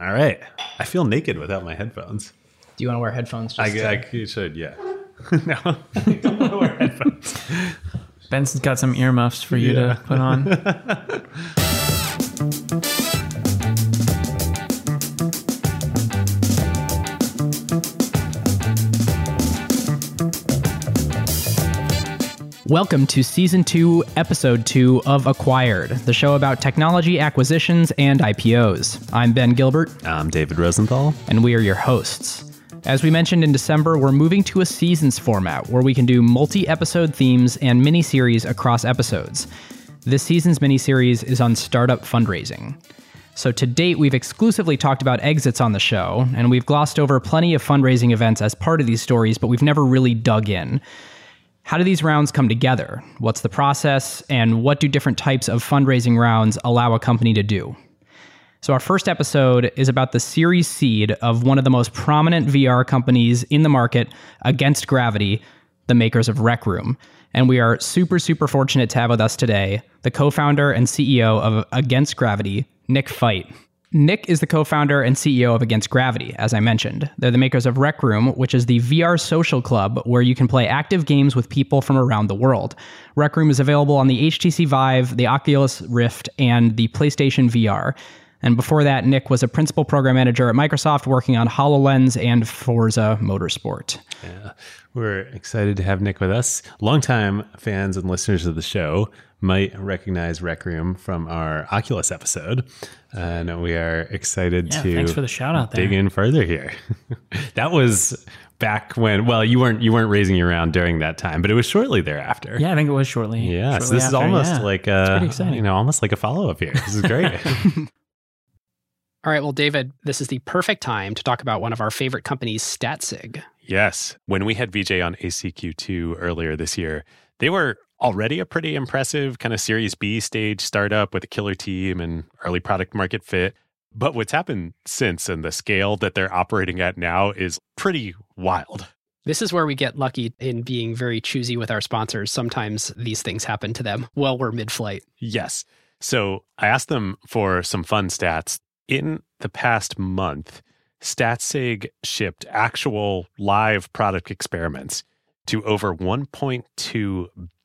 All right. I feel naked without my headphones. Do you want to wear headphones? I, Just I, to- should, yeah. no, I don't want to wear headphones. Benson's got some earmuffs for you Yeah. to put on. Welcome to season two, episode two of Acquired, the show about technology acquisitions and IPOs. I'm Ben Gilbert, I'm David Rosenthal. and we are your hosts. As we mentioned in December, we're moving to a seasons format where we can do multi episode themes and mini series across episodes. This season's mini series is on startup fundraising. So, to date, we've exclusively talked about exits on the show, and we've glossed over plenty of fundraising events as part of these stories, but we've never really dug in. How do these rounds come together? What's the process? And what do different types of fundraising rounds allow a company to do? So, our first episode is about the series seed of one of the most prominent VR companies in the market, Against Gravity, the makers of Rec Room. And we are super, super fortunate to have with us today the co founder and CEO of Against Gravity, Nick Fajt. Nick is the co founder and CEO of Against Gravity, as I mentioned. They're the makers of Rec Room, which is the VR social club where you can play active games with people from around the world. Rec Room is available on the HTC Vive, the Oculus Rift, and the PlayStation VR. And before that, Nick was a principal program manager at Microsoft working on HoloLens and Forza Motorsport. Yeah. We're excited to have Nick with us. Longtime fans and listeners of the show might recognize Rec Room from our Oculus episode. And we are excited Yeah, to thanks for the shout out there. dig in further here. that was back when well you weren't you weren't raising your round during that time, but it was shortly thereafter. Yeah, I think it was shortly. Yeah, so shortly this is almost yeah. like a you know almost like a follow up here. This is great. All right, well, David, this is the perfect time to talk about one of our favorite companies, StatSig. Yes. When we had VJ on ACQ2 earlier this year, they were already a pretty impressive kind of Series B stage startup with a killer team and early product market fit. But what's happened since and the scale that they're operating at now is pretty wild. This is where we get lucky in being very choosy with our sponsors. Sometimes these things happen to them while we're mid flight. Yes. So I asked them for some fun stats. In the past month, StatSig shipped actual live product experiments to over 1.2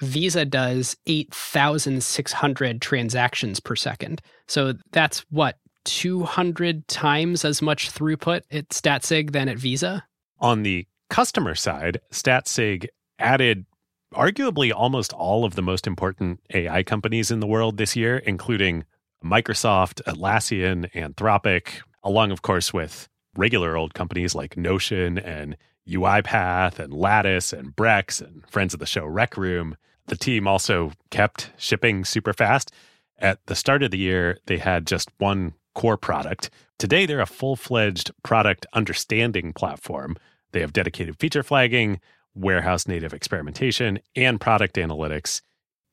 Visa does 8,600 transactions per second. So that's what, 200 times as much throughput at StatSig than at Visa? On the customer side, StatSig added arguably almost all of the most important AI companies in the world this year, including Microsoft, Atlassian, Anthropic, along, of course, with regular old companies like Notion and UiPath and Lattice and Brex and friends of the show Rec Room. The team also kept shipping super fast. At the start of the year, they had just one core product. Today, they're a full fledged product understanding platform. They have dedicated feature flagging, warehouse native experimentation, and product analytics.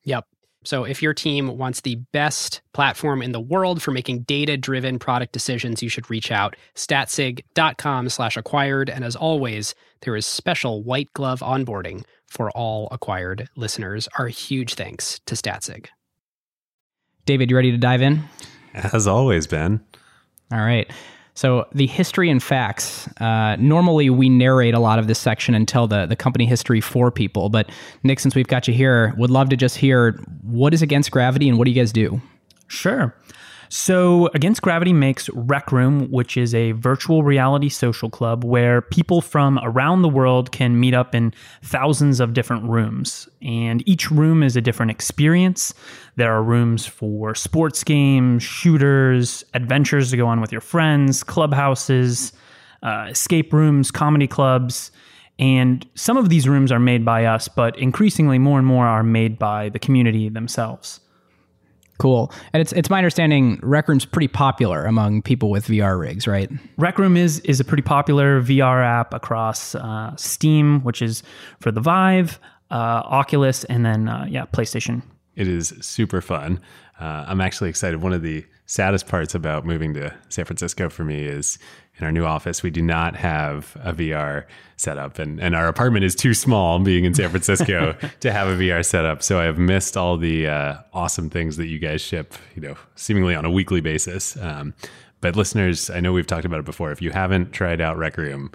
Yep. So if your team wants the best platform in the world for making data-driven product decisions, you should reach out statsig.com slash acquired. And as always, there is special white glove onboarding for all acquired listeners. Our huge thanks to Statsig. David, you ready to dive in? As always, Ben. All right. So the history and facts. Uh, normally, we narrate a lot of this section and tell the the company history for people. But Nick, since we've got you here, would love to just hear what is Against Gravity and what do you guys do? Sure. So, Against Gravity makes Rec Room, which is a virtual reality social club where people from around the world can meet up in thousands of different rooms. And each room is a different experience. There are rooms for sports games, shooters, adventures to go on with your friends, clubhouses, uh, escape rooms, comedy clubs. And some of these rooms are made by us, but increasingly more and more are made by the community themselves. Cool. And it's it's my understanding Rec Room's pretty popular among people with VR rigs, right? Rec Room is is a pretty popular VR app across uh, Steam, which is for the Vive, uh, Oculus, and then uh, yeah, PlayStation. It is super fun. Uh, I'm actually excited. One of the saddest parts about moving to San Francisco for me is in our new office, we do not have a VR setup, and, and our apartment is too small, being in San Francisco, to have a VR setup. So I have missed all the uh, awesome things that you guys ship, you know, seemingly on a weekly basis. Um, but listeners, I know we've talked about it before. If you haven't tried out Rec Room,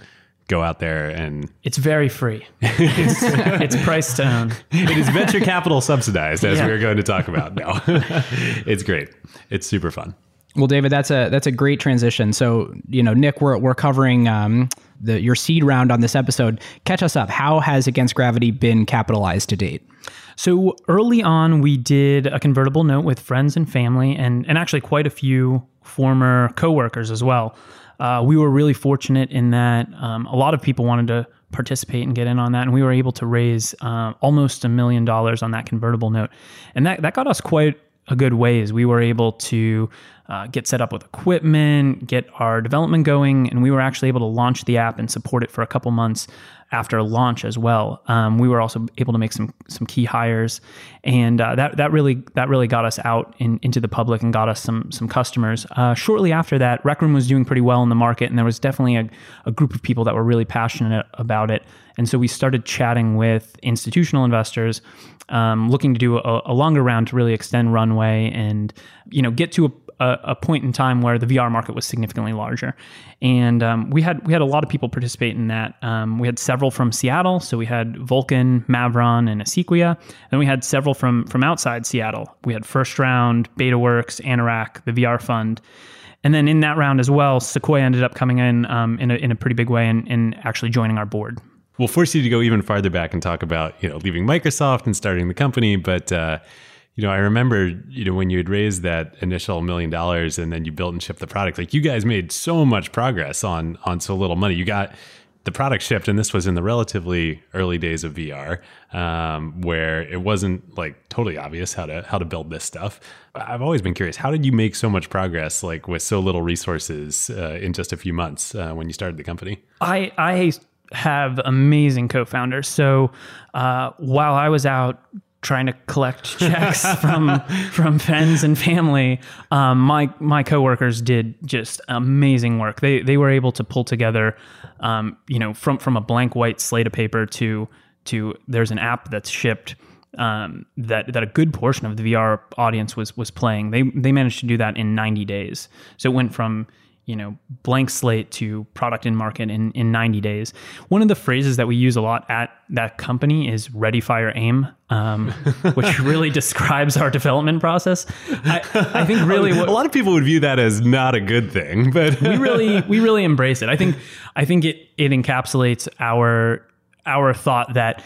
go out there and It's very free. it's, it's price to own. it is venture capital subsidized, as Yeah. we are going to talk about now. it's great. It's super fun. Well, David, that's a that's a great transition. So, you know, Nick, we're we're covering um, the your seed round on this episode. Catch us up. How has Against Gravity been capitalized to date? So early on, we did a convertible note with friends and family, and and actually quite a few former coworkers as well. Uh, we were really fortunate in that um, a lot of people wanted to participate and get in on that, and we were able to raise uh, almost a million dollars on that convertible note, and that that got us quite a good ways. We were able to uh, get set up with equipment, get our development going, and we were actually able to launch the app and support it for a couple months after launch as well. Um, we were also able to make some some key hires, and uh, that that really that really got us out in, into the public and got us some some customers. Uh, shortly after that, Rec Room was doing pretty well in the market, and there was definitely a, a group of people that were really passionate about it. And so we started chatting with institutional investors, um, looking to do a, a longer round to really extend runway and you know get to a a, a point in time where the VR market was significantly larger, and um, we had we had a lot of people participate in that. Um, we had several from Seattle, so we had Vulcan, Mavron, and Acequia, and we had several from from outside Seattle. We had First Round, BetaWorks, Anorak, the VR Fund. And then in that round as well, Sequoia ended up coming in um, in, a, in a pretty big way and, and actually joining our board. We'll force you to go even farther back and talk about you know leaving Microsoft and starting the company. But uh, you know, I remember you know when you had raised that initial million dollars and then you built and shipped the product. Like you guys made so much progress on on so little money. You got the product shipped, and this was in the relatively early days of VR, um, where it wasn't like totally obvious how to how to build this stuff. I've always been curious. How did you make so much progress, like with so little resources, uh, in just a few months uh, when you started the company? I I have amazing co-founders. So uh, while I was out trying to collect checks from from friends and family, um, my my coworkers did just amazing work. They they were able to pull together, um, you know, from from a blank white slate of paper to to there's an app that's shipped. Um, that that a good portion of the VR audience was was playing. They they managed to do that in 90 days. So it went from you know blank slate to product in market in, in 90 days. One of the phrases that we use a lot at that company is ready fire aim um, which really describes our development process. I, I think really what a lot of people would view that as not a good thing, but we really we really embrace it. I think i think it it encapsulates our our thought that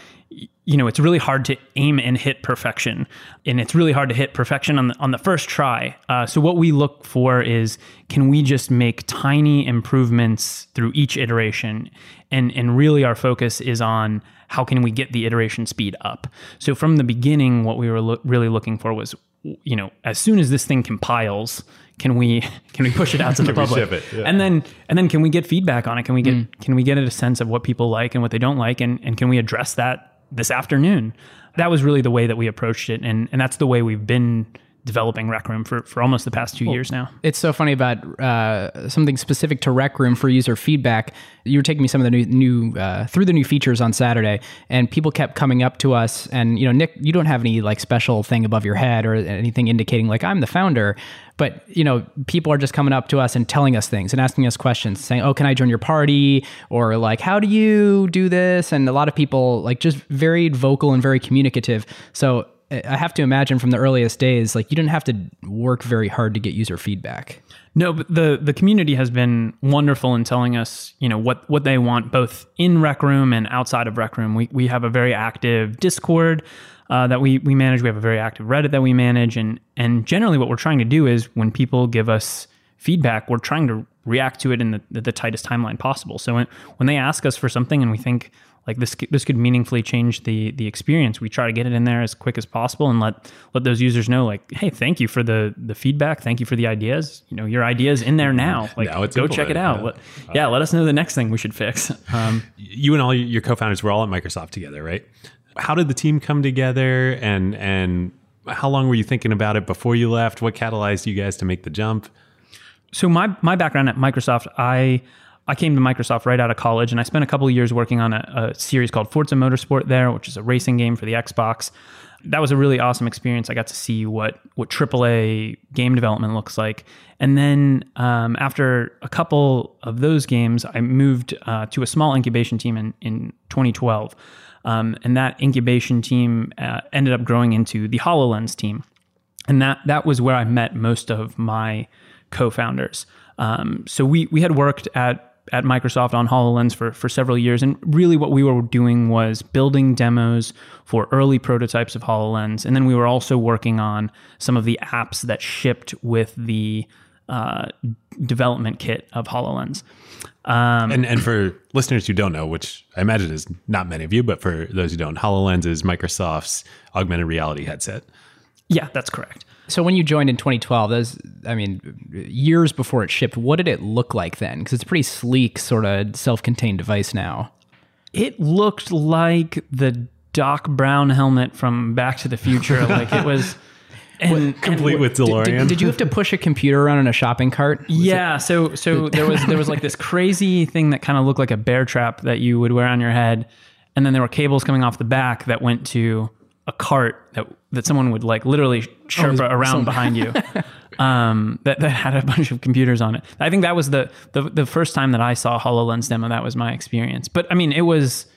you know it's really hard to aim and hit perfection. And it's really hard to hit perfection on the, on the first try. Uh, so what we look for is can we just make tiny improvements through each iteration? And and really our focus is on how can we get the iteration speed up? So from the beginning what we were lo- really looking for was you know as soon as this thing compiles can we can we push it out to the public? Yeah. and then and then can we get feedback on it? Can we get can we get a sense of what people like and what they don't like? And, and can we address that this afternoon. That was really the way that we approached it and and that's the way we've been developing rec room for for almost the past two years now It's so funny about uh, something specific to Rec Room for user feedback. You were taking me some of the new, new uh, through the new features on Saturday, and people kept coming up to us. And you know, Nick, you don't have any like special thing above your head or anything indicating like I'm the founder. But you know, people are just coming up to us and telling us things and asking us questions, saying, "Oh, can I join your party?" or like, "How do you do this?" And a lot of people like just very vocal and very communicative. So I have to imagine from the earliest days, like you didn't have to work very hard to get user feedback. No, but the the community has been wonderful in telling us, you know, what what they want both in Rec Room and outside of Rec Room. We we have a very active Discord uh, that we we manage. We have a very active Reddit that we manage, and and generally what we're trying to do is when people give us feedback, we're trying to react to it in the, the tightest timeline possible. So when when they ask us for something and we think like this this could meaningfully change the the experience we try to get it in there as quick as possible and let let those users know like hey thank you for the the feedback thank you for the ideas you know your ideas in there now like Now go check it out yeah. Let, yeah let us know the next thing we should fix um, you and all your co-founders were all at Microsoft together, right? How did the team come together, and and how long were you thinking about it before you left? What catalyzed you guys to make the jump? so my my background at Microsoft, I I came to Microsoft right out of college, and I spent a couple of years working on a, a series called Forza Motorsport there, which is a racing game for the Xbox. That was a really awesome experience. I got to see what what AAA game development looks like, and then um, after a couple of those games, I moved uh, to a small incubation team in in 2012, um, and that incubation team uh, ended up growing into the Hololens team and that that was where I met most of my co-founders. Um, so we we had worked at at Microsoft on Hololens for for several years, and really what we were doing was building demos for early prototypes of Hololens, and then we were also working on some of the apps that shipped with the uh, development kit of Hololens. Um, And and for listeners who don't know, which I imagine is not many of you, but for those who don't, Hololens is Microsoft's augmented reality headset. yeah, that's correct. So when you joined in 2012, that was, I mean, years before it shipped. What did it look like then? Because it's a pretty sleek, sort of self-contained device now. It looked like the Doc Brown helmet from Back to the Future. like it was. And, Complete with Did, DeLorean. did, did you have to push a computer around in a shopping cart? Yeah, so so there was there was like this crazy thing that kind of looked like a bear trap that you would wear on your head, and then there were cables coming off the back that went to a cart that that someone would like literally sherpa around behind you. Um, that, that had a bunch of computers on it. I think that was the, the the first time that I saw Hololens demo. That was my experience. But I mean, it was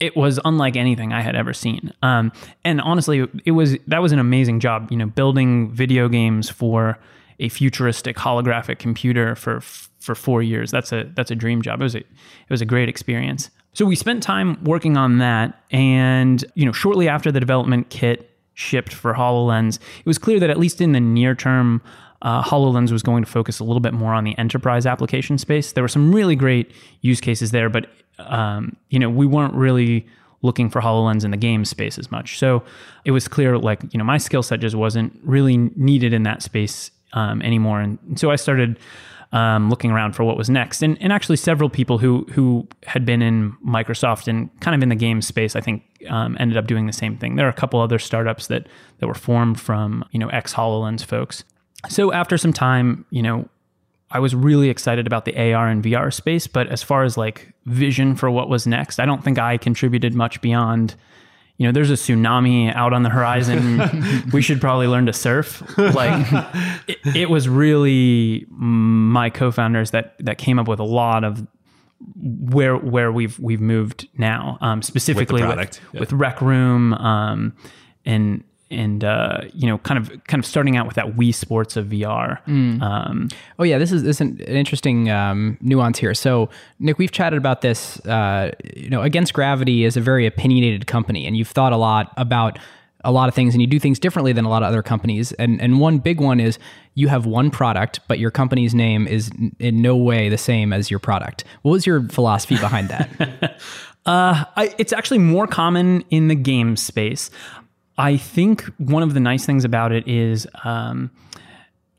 it was unlike anything I had ever seen. Um, and honestly, it was that was an amazing job. You know, building video games for a futuristic holographic computer for for four years. That's a that's a dream job. It was a it was a great experience. So we spent time working on that, and you know, shortly after the development kit shipped for Hololens, it was clear that at least in the near term. Uh, HoloLens was going to focus a little bit more on the enterprise application space. There were some really great use cases there, but um, you know we weren't really looking for HoloLens in the game space as much. So it was clear, like you know, my skill set just wasn't really needed in that space um, anymore, and so I started um, looking around for what was next. And, and actually, several people who who had been in Microsoft and kind of in the game space, I think, um, ended up doing the same thing. There are a couple other startups that that were formed from you know ex Hololens folks. So after some time, you know, I was really excited about the AR and VR space, but as far as like vision for what was next, I don't think I contributed much beyond. You know, there's a tsunami out on the horizon. we should probably learn to surf. Like, it, it was really my co-founders that that came up with a lot of where where we've we've moved now, um, specifically with, product, yeah. with Rec Room, um, and and uh, you know, kind of kind of starting out with that Wii Sports of VR. Um, Oh yeah, this is this is an interesting um, nuance here. So Nick, we've chatted about this. Uh, you know, Against Gravity is a very opinionated company, and you've thought a lot about a lot of things, and you do things differently than a lot of other companies. And and one big one is you have one product, but your company's name is in no way the same as your product. What was your philosophy behind that? Uh, I, it's actually more common in the game space. I think one of the nice things about it is um,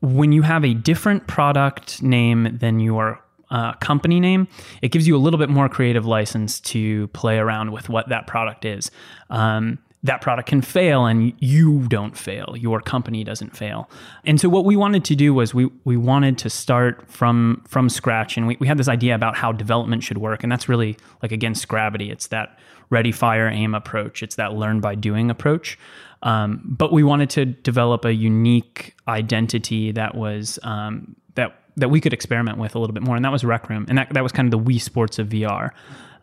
when you have a different product name than your uh, company name, it gives you a little bit more creative license to play around with what that product is. Um, that product can fail and you don't fail. Your company doesn't fail. And so what we wanted to do was we we wanted to start from from scratch and we, we had this idea about how development should work and that's really like against gravity. It's that ready fire aim approach. It's that learn by doing approach. Um, but we wanted to develop a unique identity that was um, that that we could experiment with a little bit more and that was rec room and that, that was kind of the wii sports of vr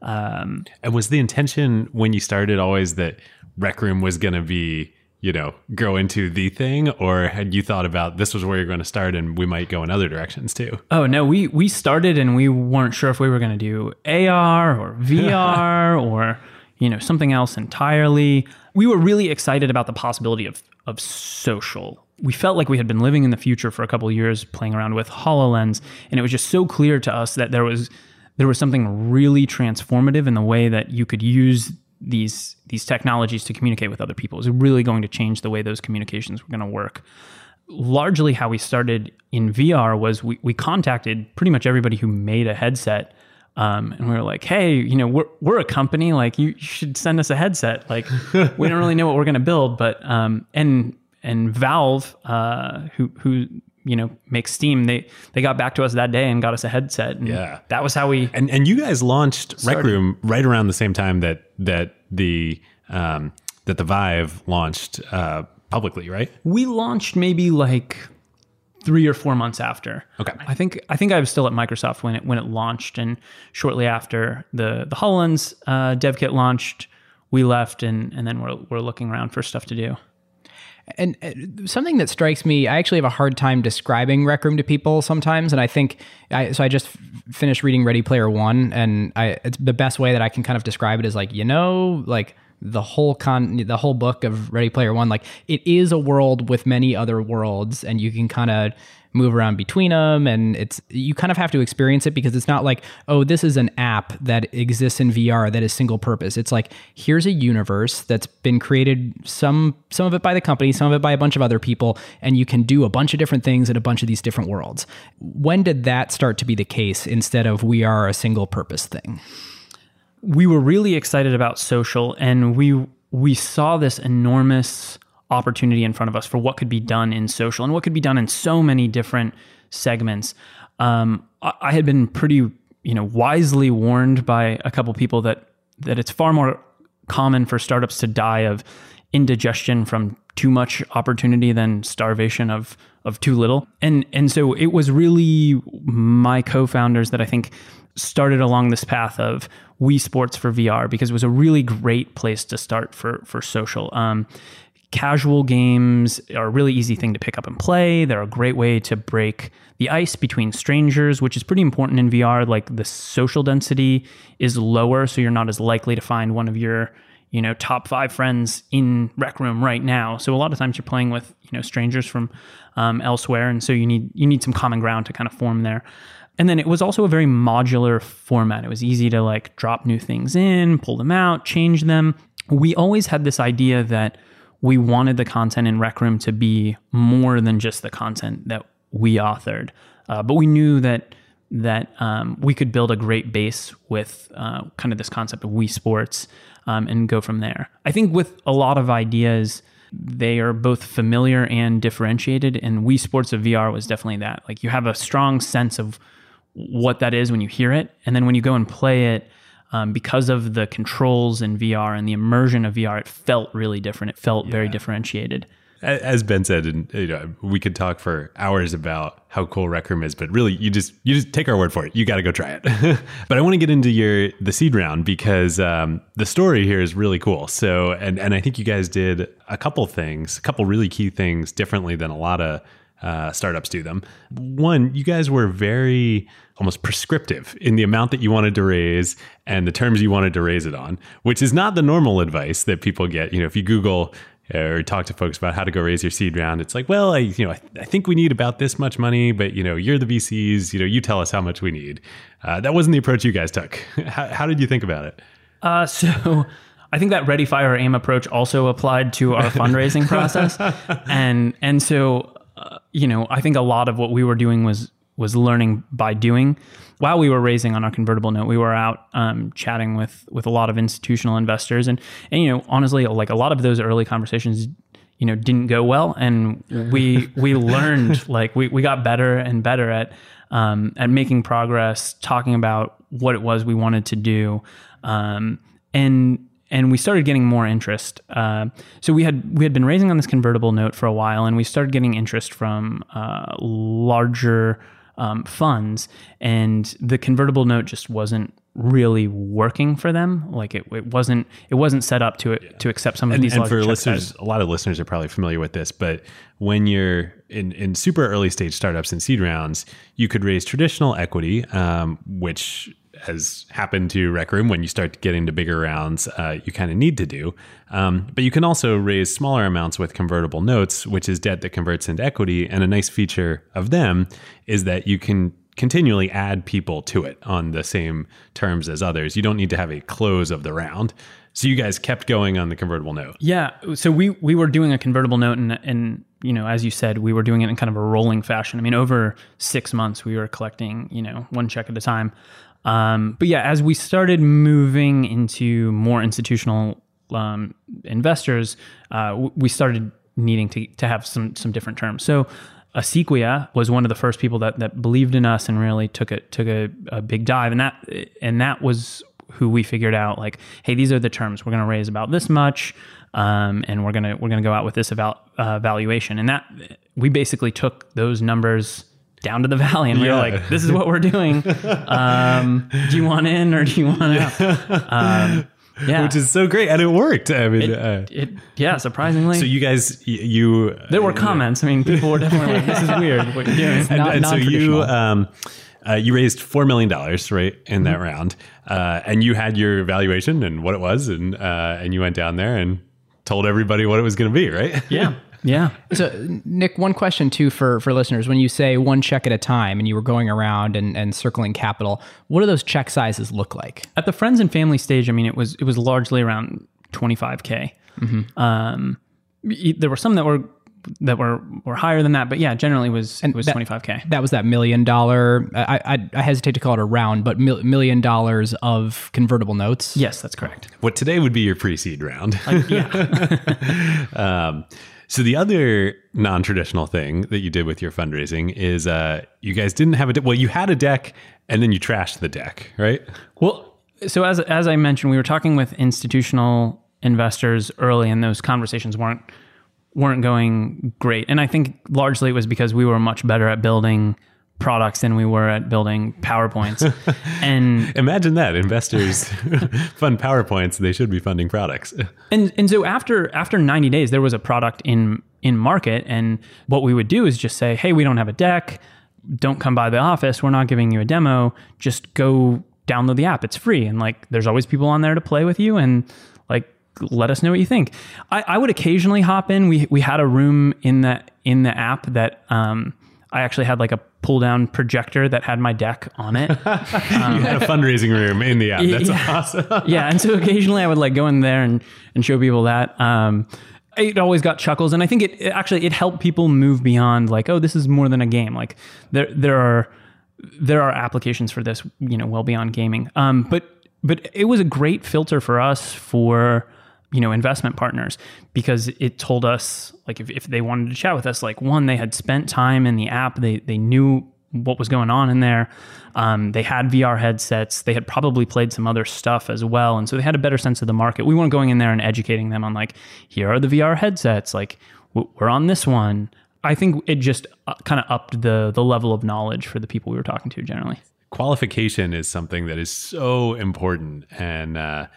um, And was the intention when you started always that Rec Room was going to be you know, grow into the thing, or had you thought about this was where you're going to start, and we might go in other directions too? Oh no, we we started and we weren't sure if we were going to do AR or VR or you know something else entirely. We were really excited about the possibility of of social. We felt like we had been living in the future for a couple years, playing around with Hololens, and it was just so clear to us that there was there was something really transformative in the way that you could use these these technologies to communicate with other people. It was really going to change the way those communications were going to work. Largely, how we started in VR was we, we contacted pretty much everybody who made a headset. Um, and we were like, hey, you know, we're, we're a company, like you should send us a headset. Like we don't really know what we're going to build, but, um, and, and Valve, uh, who, who, you know, makes Steam, they, they got back to us that day and got us a headset. And Yeah. That was how we, And and you guys launched Rec Room right around the same time that that the um, that the Vive launched uh, publicly, right? we launched maybe like three or four months after. Okay. I think I think I was still at Microsoft when it when it launched, and shortly after the the Hololens uh, dev kit launched, we left, and and then we're we're looking around for stuff to do. And uh, something that strikes me, I actually have a hard time describing Rec Room to people sometimes, and I think I so I just f- finished reading Ready Player One, and I it's the best way that I can kind of describe it is like you know like the whole con the whole book of Ready Player One, like it is a world with many other worlds, and you can kind of move around between them and it's you kind of have to experience it because it's not like oh this is an app that exists in VR that is single purpose. It's like here's a universe that's been created some some of it by the company some of it by a bunch of other people and you can do a bunch of different things in a bunch of these different worlds. When did that start to be the case instead of we are a single purpose thing we were really excited about social and we we saw this enormous opportunity in front of us for what could be done in social and what could be done in so many different segments. Um, I, had been pretty, you know, wisely warned by a couple people that that it's far more common for startups to die of indigestion from too much opportunity than starvation of of too little. And and so it was really my co-founders that I think started along this path of Wii Sports for VR because it was a really great place to start for for social. Um, casual games are a really easy thing to pick up and play. They're a great way to break the ice between strangers, which is pretty important in VR. Like the social density is lower, so you're not as likely to find one of your you know top five friends in rec room right now. So a lot of times you're playing with you know strangers from um, elsewhere, and so you need you need some common ground to kind of form there. And then it was also a very modular format. It was easy to like drop new things in, pull them out, change them. We always had this idea that we wanted the content in Rec Room to be more than just the content that we authored. Uh, but we knew that that um, we could build a great base with uh, kind of this concept of Wii Sports um, and go from there. I think with a lot of ideas, they are both familiar and differentiated. And Wii Sports of VR was definitely that. Like you have a strong sense of what that is when you hear it, and then when you go and play it, um, because of the controls in VR and the immersion of VR, it felt really different. It felt very differentiated. As Ben said, and you know, we could talk for hours about how cool Rec Room is, but really, you just you just take our word for it. You got to go try it. but I want to get into your the seed round because um, the story here is really cool. So, and and I think you guys did a couple things, a couple really key things differently than a lot of uh, startups do them. One, you guys were very almost prescriptive in the amount that you wanted to raise and the terms you wanted to raise it on, which is not the normal advice that people get. You know, if you Google or talk to folks about how to go raise your seed round, it's like, well, I, you know, I, I think we need about this much money, but you know, you're the VCs, you know, you tell us how much we need. Uh, that wasn't the approach you guys took. how, how did you think about it? Uh, so I think that ready, fire, aim approach also applied to our fundraising process, and and so uh, you know I think a lot of what we were doing was was learning by doing. While we were raising on our convertible note, we were out um, chatting with with a lot of institutional investors, and and you know honestly, like a lot of those early conversations you know didn't go well. And we we learned like we, we got better and better at um, at making progress talking about what it was we wanted to do. Um, and and we started getting more interest uh, so we had we had been raising on this convertible note for a while and we started getting interest from uh, larger um, funds and the convertible note just wasn't really working for them. Like it, it wasn't it wasn't set up to to accept some of and, these. and for listeners, sizes. a lot of listeners are probably familiar with this, but when you're in, in super early stage startups and seed rounds, you could raise traditional equity, um, which has happened to Rec Room when you start getting to bigger rounds, uh, you kind of need to do. Um, but you can also raise smaller amounts with convertible notes, which is debt that converts into equity. And a nice feature of them is that you can continually add people to it on the same terms as others. You don't need to have a close of the round. So you guys kept going on the convertible note. Yeah, so we we were doing a convertible note, and and you know, as you said, we were doing it in kind of a rolling fashion. I mean, over six months, we were collecting you know one check at a time. Um, but yeah, as we started moving into more institutional um, investors, uh, we started needing to to have some some different terms. So. Acequia was one of the first people that, that believed in us and really took it took a, a big dive, and that and that was who we figured out like, hey, these are the terms we're going to raise about this much, um, and we're gonna we're gonna go out with this eval- uh, valuation, and that we basically took those numbers down to the valley, and we Yeah. were like, this is what we're doing. Um, do you want in or do you want out? Um, yeah, Which is so great, and it worked. I mean, uh, it, yeah, surprisingly. so you guys, you there were comments. I mean, people were definitely like, "This is weird. What you're doing." and, Not- and so you um, uh, you raised four million dollars right in that round, uh, and you had your valuation and what it was, and uh, and you went down there and told everybody what it was going to be, right? Yeah, yeah. So, Nick, one question too for for listeners: When you say one check at a time, and you were going around and, and circling capital, what do those check sizes look like? At the friends and family stage, I mean, it was it was largely around 25k. Um, there were some that were that were were higher than that, but yeah, generally was it was 25k. That was that million dollar. I, I, I hesitate to call it a round, but mil, million dollars of convertible notes. Yes, that's correct. What today would be your pre-seed round. Yeah, um, so the other non-traditional thing that you did with your fundraising is uh, you guys didn't have a de- well, you had a deck and then you trashed the deck, right? Well, so as as I mentioned, we were talking with institutional investors early, and those conversations weren't weren't going great. And I think largely it was because we were much better at building products than we were at building PowerPoints. and Imagine that investors fund powerpoints; they should be funding products. and and so after after 90 days there was a product in in market and what we would do is just say hey we don't have a deck. Don't come by the office. We're not giving you a demo. Just go download the app. It's free. And like there's always people on there to play with you and like let us know what you think. I, I would occasionally hop in. We we had a room in the in the app that um I actually had like a pull down projector that had my deck on it. you had a fundraising room in the app. That's yeah. awesome. yeah, and so occasionally I would like go in there and and show people that. Um, it always got chuckles, and I think it, it actually it helped people move beyond like, oh, this is more than a game. Like there there are there are applications for this, you know, well beyond gaming. Um, but but it was a great filter for us for you know investment partners because it told us like if, if they wanted to chat with us like one they had spent time in the app. They they knew what was going on in there. Um, they had vr headsets. They had probably played some other stuff as well. And so they had a better sense of the market. We weren't going in there and educating them on like here are the vr headsets. Like we're on this one. I think it just uh, kind of upped the the level of knowledge for the people we were talking to generally. Qualification is something that is so important. And uh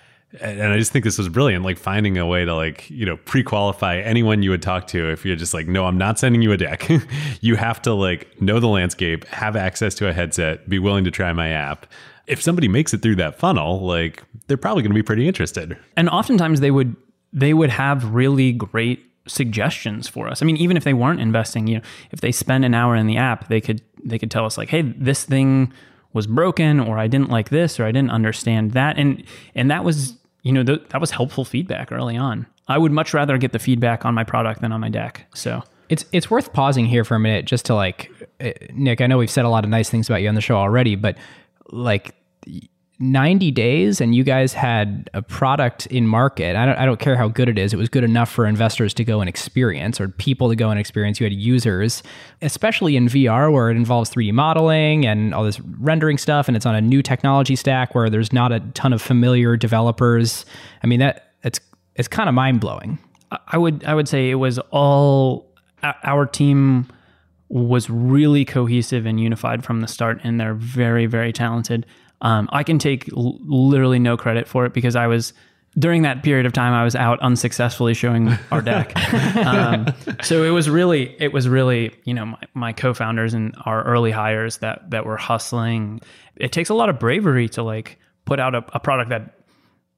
and I just think this was brilliant, like finding a way to like, you know, pre-qualify anyone you would talk to if you're just like, no, I'm not sending you a deck. you have to like know the landscape, have access to a headset, be willing to try my app. If somebody makes it through that funnel, like they're probably going to be pretty interested. and oftentimes they would they would have really great suggestions for us. I mean, even if they weren't investing, you know, if they spend an hour in the app, they could they could tell us like, "Hey, this thing was broken or I didn't like this or I didn't understand that." And and that was, you know, th- that was helpful feedback early on. I would much rather get the feedback on my product than on my deck. So, It's it's worth pausing here for a minute just to like uh, Nick. I know we've said a lot of nice things about you on the show already, but like 90 days and you guys had a product in market. I don't I don't care how good it is. It was good enough for investors to go and experience or people to go and experience. You had users, especially in VR where it involves 3D modeling and all this rendering stuff and it's on a new technology stack where there's not a ton of familiar developers. I mean that it's it's kind of mind-blowing. I- I would I would say it was all our team was really cohesive and unified from the start, and they're very very talented. Um, I can take l- literally no credit for it because I was during that period of time I was out unsuccessfully showing our deck. um, so it was really it was really you know my, my co-founders and our early hires that that were hustling. It takes a lot of bravery to like put out a, a product that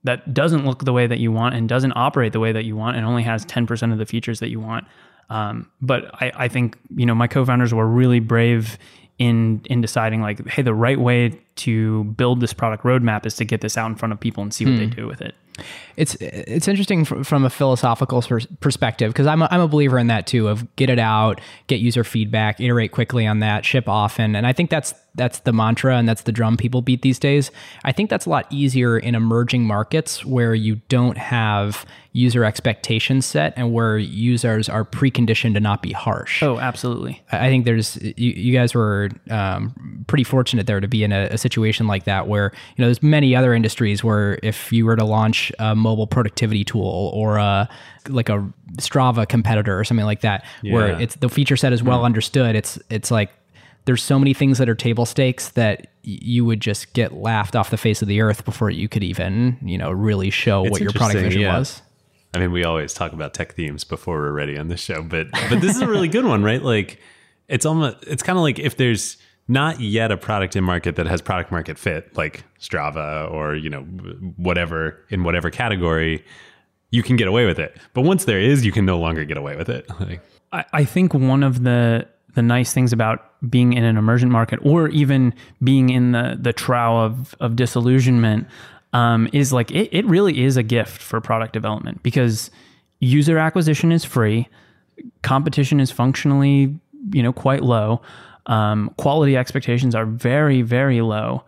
that doesn't look the way that you want and doesn't operate the way that you want and only has 10% of the features that you want. Um, but I, I think, you know, my co-founders were really brave in in deciding like, hey, the right way to build this product roadmap is to get this out in front of people and see what they do with it. It's it's interesting fr- from a philosophical pers- perspective because I'm a, I'm a believer in that too of get it out, get user feedback, iterate quickly on that, ship often, and I think that's that's the mantra and that's the drum people beat these days. I think that's a lot easier in emerging markets where you don't have user expectations set and where users are preconditioned to not be harsh. Oh, absolutely. I I think there's you, you guys were um, pretty fortunate there to be in a, a situation like that where you know there's many other industries where if you were to launch a mobile productivity tool or a like a Strava competitor or something like that where it's the feature set is well hmm. understood it's it's like there's so many things that are table stakes that you would just get laughed off the face of the earth before you could even you know really show It's what your product vision yeah. was. I mean, we always talk about tech themes before we're ready on this show, but but this is a really good one, right? Like it's almost it's kind of like if there's not yet a product in market that has product market fit, like Strava or you know whatever in whatever category, you can get away with it. But once there is, you can no longer get away with it. Like, I, I think one of the the nice things about being in an emergent market or even being in the the trough of of disillusionment um, is like it, it really is a gift for product development because user acquisition is free, competition is functionally you know quite low, um, quality expectations are very very low.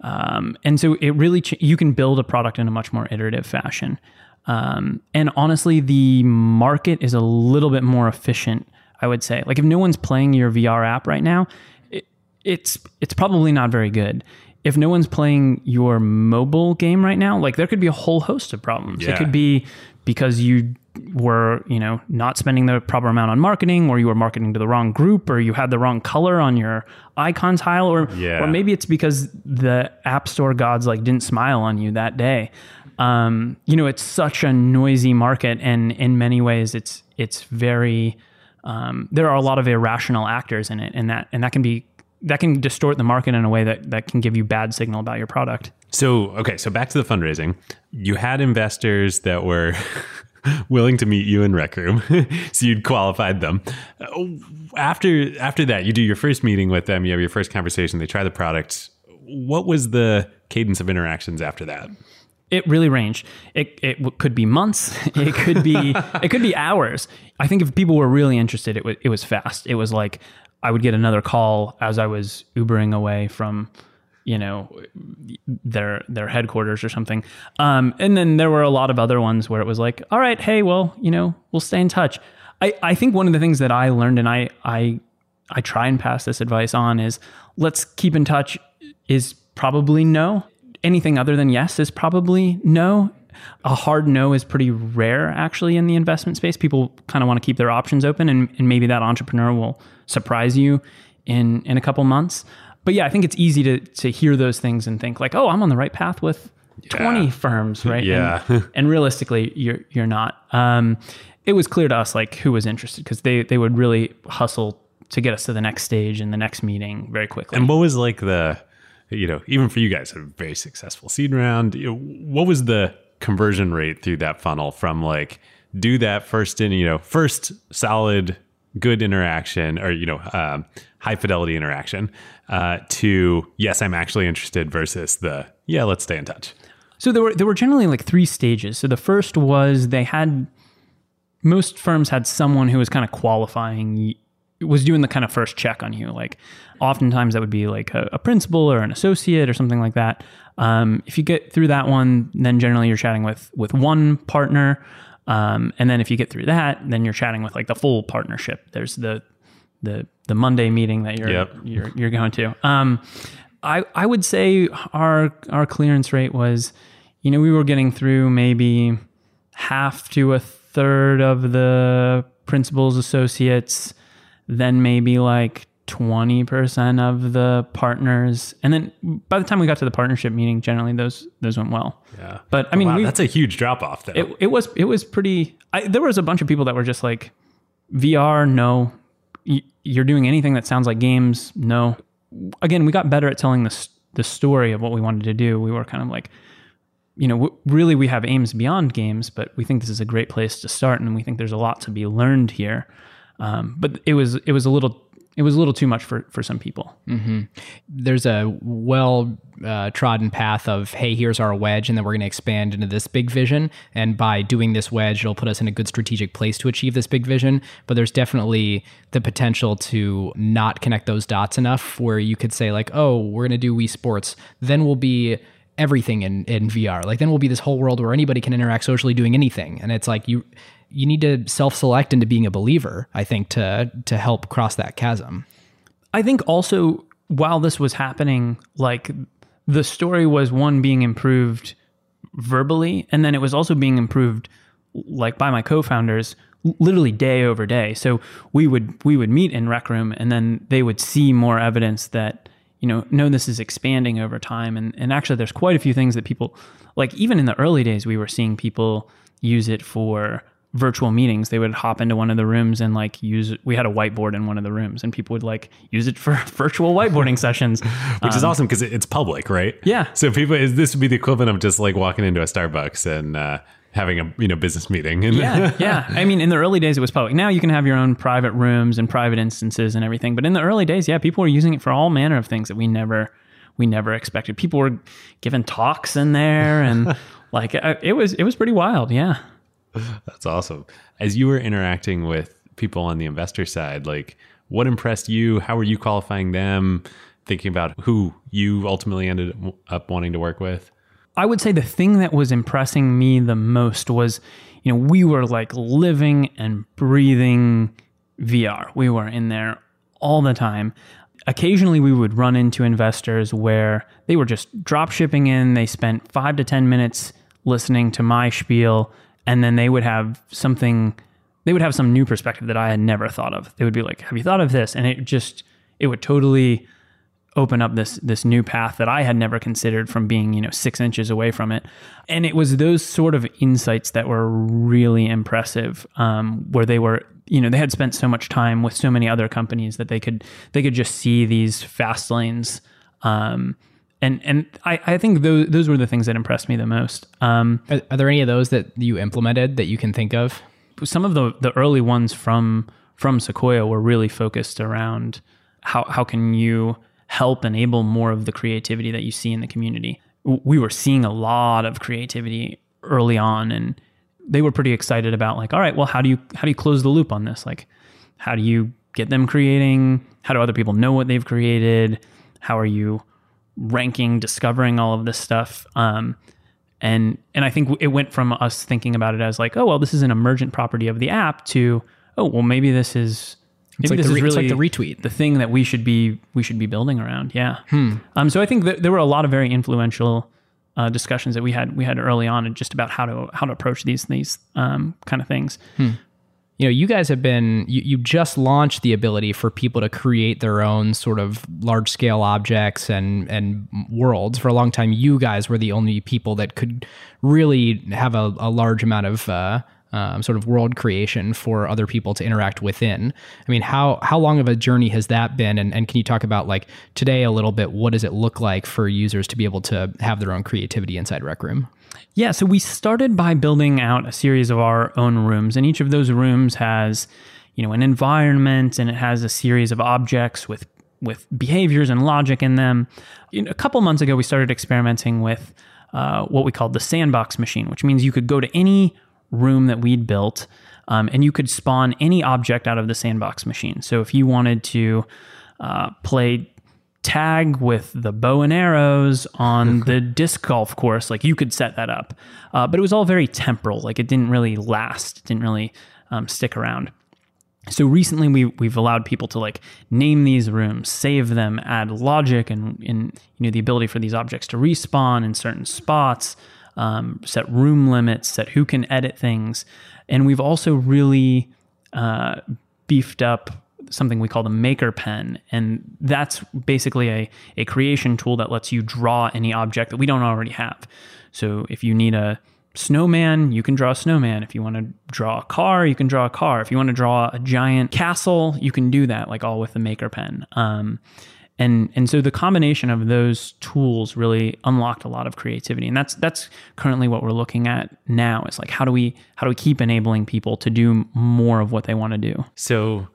Um, and so it really ch- you can build a product in a much more iterative fashion. Um, and honestly, the market is a little bit more efficient. I would say, like if no one's playing your VR app right now, it, it's it's probably not very good. If no one's playing your mobile game right now, like there could be a whole host of problems. It could be because you were, you know, not spending the proper amount on marketing, or you were marketing to the wrong group, or you had the wrong color on your icon tile, or Yeah. or maybe it's because the app store gods like didn't smile on you that day. Um, you know, it's such a noisy market, and in many ways, it's it's very. Um, there are a lot of irrational actors in it, and that and that can be that can distort the market in a way that that can give you bad signal about your product. So, okay, so back to the fundraising. You had investors that were willing to meet you in Rec Room, so you'd qualified them. Uh, After after that, you do your first meeting with them. You have your first conversation. They try the product. What was the cadence of interactions after that? It really ranged. It it could be months. It could be it could be hours. I think if people were really interested, it was it was fast. It was like I would get another call as I was Ubering away from, you know, their their headquarters or something. Um, and then there were a lot of other ones where it was like, all right, hey, well, you know, we'll stay in touch. I, I think one of the things that I learned and I I I try and pass this advice on is let's keep in touch is probably no. Anything other than yes is probably no. A hard no is pretty rare actually in the investment space. People kind of want to keep their options open and, and maybe that entrepreneur will surprise you in in a couple months. But yeah, I think it's easy to to hear those things and think like, oh, I'm on the right path with 20 firms, right? Yeah. And, and realistically, you're you're not. Um, it was clear to us like who was interested because they they would really hustle to get us to the next stage and the next meeting very quickly. And what was like the, you know, even for you guys, a very successful seed round. You know, what was the conversion rate through that funnel from like do that first in, you know, first solid good interaction or you know um, high fidelity interaction uh, to yes, I'm actually interested versus the yeah, let's stay in touch. So there were there were generally like three stages. So the first was they had most firms had someone who was kind of qualifying was doing the kind of first check on you. Like oftentimes that would be like a, a principal or an associate or something like that. Um, if you get through that one, then generally you're chatting with with one partner. Um, and then if you get through that, then you're chatting with like the full partnership. There's the the the Monday meeting that you're Yep. you're you're going to. Um, I I would say our our clearance rate was, you know, we were getting through maybe half to a third of the principals associates, then maybe like 20% of the partners and then by the time we got to the partnership meeting generally those those went well Yeah. but i mean wow, we that's a huge drop off though. it, it was it was pretty I, there was a bunch of people that were just like vr no you're doing anything that sounds like games no. Again we got better at telling the, the story of what we wanted to do. We were kind of like you know w- really we have aims beyond games but we think this is a great place to start and we think there's a lot to be learned here. Um, but it was it was a little it was a little too much for for some people. There's a well uh, trodden path of hey here's our wedge and then we're going to expand into this big vision. And by doing this wedge it'll put us in a good strategic place to achieve this big vision. But there's definitely the potential to not connect those dots enough where you could say like oh we're going to do Wii Sports. Then we'll be everything in, in VR like then we'll be this whole world where anybody can interact socially doing anything. And it's like you you need to self-select into being a believer I think to to help cross that chasm I think also while this was happening, like the story was one being improved verbally, and then it was also being improved like by my co-founders literally day over day. So we would we would meet in rec room and then they would see more evidence that, you know, no, this is expanding over time. And and actually there's quite a few things that people like even in the early days we were seeing people use it for virtual meetings they would hop into one of the rooms and like use we had a whiteboard in one of the rooms and people would like use it for virtual whiteboarding sessions Which is awesome because it's public, right? Um, Yeah. So people, is this would be the equivalent of just like walking into a Starbucks and uh, having a you know business meeting. And yeah yeah i mean in the early days it was public now you can have your own private rooms and private instances and everything but in the early days yeah people were using it for all manner of things that we never we never expected people were giving talks in there and like uh, it was it was pretty wild yeah That's awesome. As you were interacting with people on the investor side, like what impressed you? How were you qualifying them? Thinking about who you ultimately ended up wanting to work with? I would say the thing that was impressing me the most was, you know, we were like living and breathing VR. We were in there all the time. Occasionally, we would run into investors where they were just drop shipping in. They spent five to 10 minutes listening to my spiel, and then they would have something, they would have some new perspective that I had never thought of. They would be like, Have you thought of this? And it just, it would totally open up this this new path that I had never considered from being you know six inches away from it, and it was those sort of insights that were really impressive, um, where they were you know they had spent so much time with so many other companies that they could they could just see these fast lanes. Um, and and I, I think those those were the things that impressed me the most. Um, Are, are there any of those that you implemented that you can think of? some of the the early ones from from Sequoia were really focused around how how can you help enable more of the creativity that you see in the community. We were seeing a lot of creativity early on and they were pretty excited about like all right, well how do you how do you close the loop on this? Like how do you get them creating? How do other people know what they've created? How are you ranking, discovering all of this stuff? Um, and and I think it went from us thinking about it as like, oh well, this is an emergent property of the app to oh well, maybe this is maybe like the re- it's really like the retweet. the thing that we should be we should be building around. Yeah. Um. So I think that there were a lot of very influential uh, discussions that we had we had early on, and just about how to how to approach these these um kind of things. You know you guys have been you, you just launched the ability for people to create their own sort of large scale objects and and worlds. For a long time you guys were the only people that could really have a, a large amount of uh, um, sort of world creation for other people to interact within. I mean how how long of a journey has that been? And, and can you talk about like today a little bit what does it look like for users to be able to have their own creativity inside rec room Yeah, so we started by building out a series of our own rooms, and each of those rooms has, you know, an environment and it has a series of objects with with behaviors and logic in them. A couple months ago, we started experimenting with uh, what we called the sandbox machine, which means you could go to any room that we'd built, um, and you could spawn any object out of the sandbox machine. So if you wanted to uh, play tag with the bow and arrows on the disc golf course. Like you could set that up, uh, but it was all very temporal. Like it didn't really last. It didn't really um, stick around. So recently, we we've allowed people to like name these rooms, save them, add logic, and in you know the ability for these objects to respawn in certain spots, um, set room limits, set who can edit things, and we've also really uh, beefed up something we call the Maker Pen, and that's basically a a creation tool that lets you draw any object that we don't already have. So if you need a snowman, you can draw a snowman. If you want to draw a car, you can draw a car. If you want to draw a giant castle, you can do that, like all with the Maker Pen. Um, and and so the combination of those tools really unlocked a lot of creativity, and that's that's currently what we're looking at now. Is like how do we how do we keep enabling people to do more of what they want to do? So,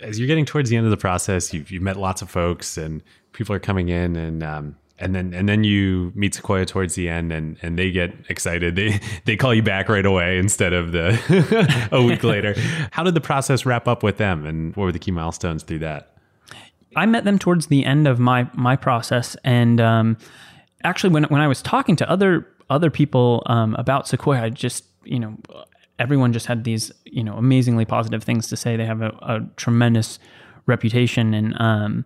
as you're getting towards the end of the process, you've, you've met lots of folks, and people are coming in, and um, and then and then you meet Sequoia towards the end, and and they get excited. They they call you back right away instead of the a week later. How did the process wrap up with them, and what were the key milestones through that? I met them towards the end of my my process, and um, actually, when when I was talking to other other people um, about Sequoia, I just you know everyone just had these you know amazingly positive things to say. They have a, a tremendous reputation, and um,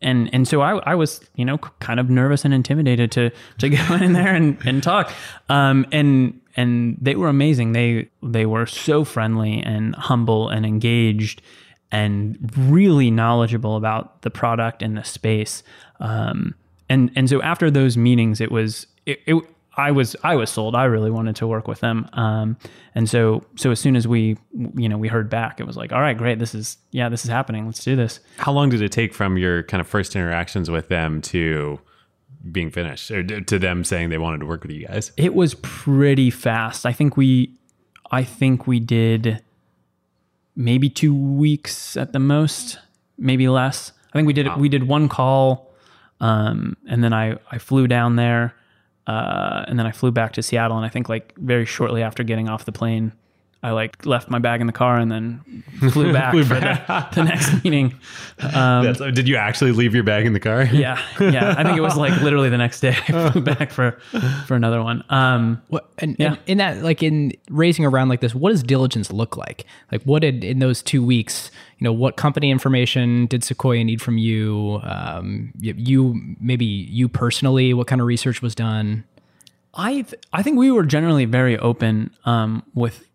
and and so I, I was you know kind of nervous and intimidated to to go in there and and talk, um, and and they were amazing. They they were so friendly and humble and engaged and really knowledgeable about the product and the space. Um, and and so after those meetings, it was it, it, I was I was sold. I really wanted to work with them. Um, and so so as soon as we you know we heard back, it was like, all right, great. This is yeah, this is happening. Let's do this. How long did it take from your kind of first interactions with them to being finished, or to them saying they wanted to work with you guys? It was pretty fast. I think we I think we did maybe two weeks at the most, maybe less. I think we did wow. we did one call, um, and then I I flew down there, uh, and then I flew back to Seattle. And I think like very shortly after getting off the plane, I like left my bag in the car and then flew back flew for back. The, the, next meeting. Um, did you actually leave your bag in the car? yeah, yeah. I think it was like literally the next day. I flew back for for another one. Um, what and, yeah. and in that like in raising around like this, what does diligence look like? Like what did in those two weeks? You know, what company information did Sequoia need from you? Um, you maybe you personally, what kind of research was done? I th- I think we were generally very open um, with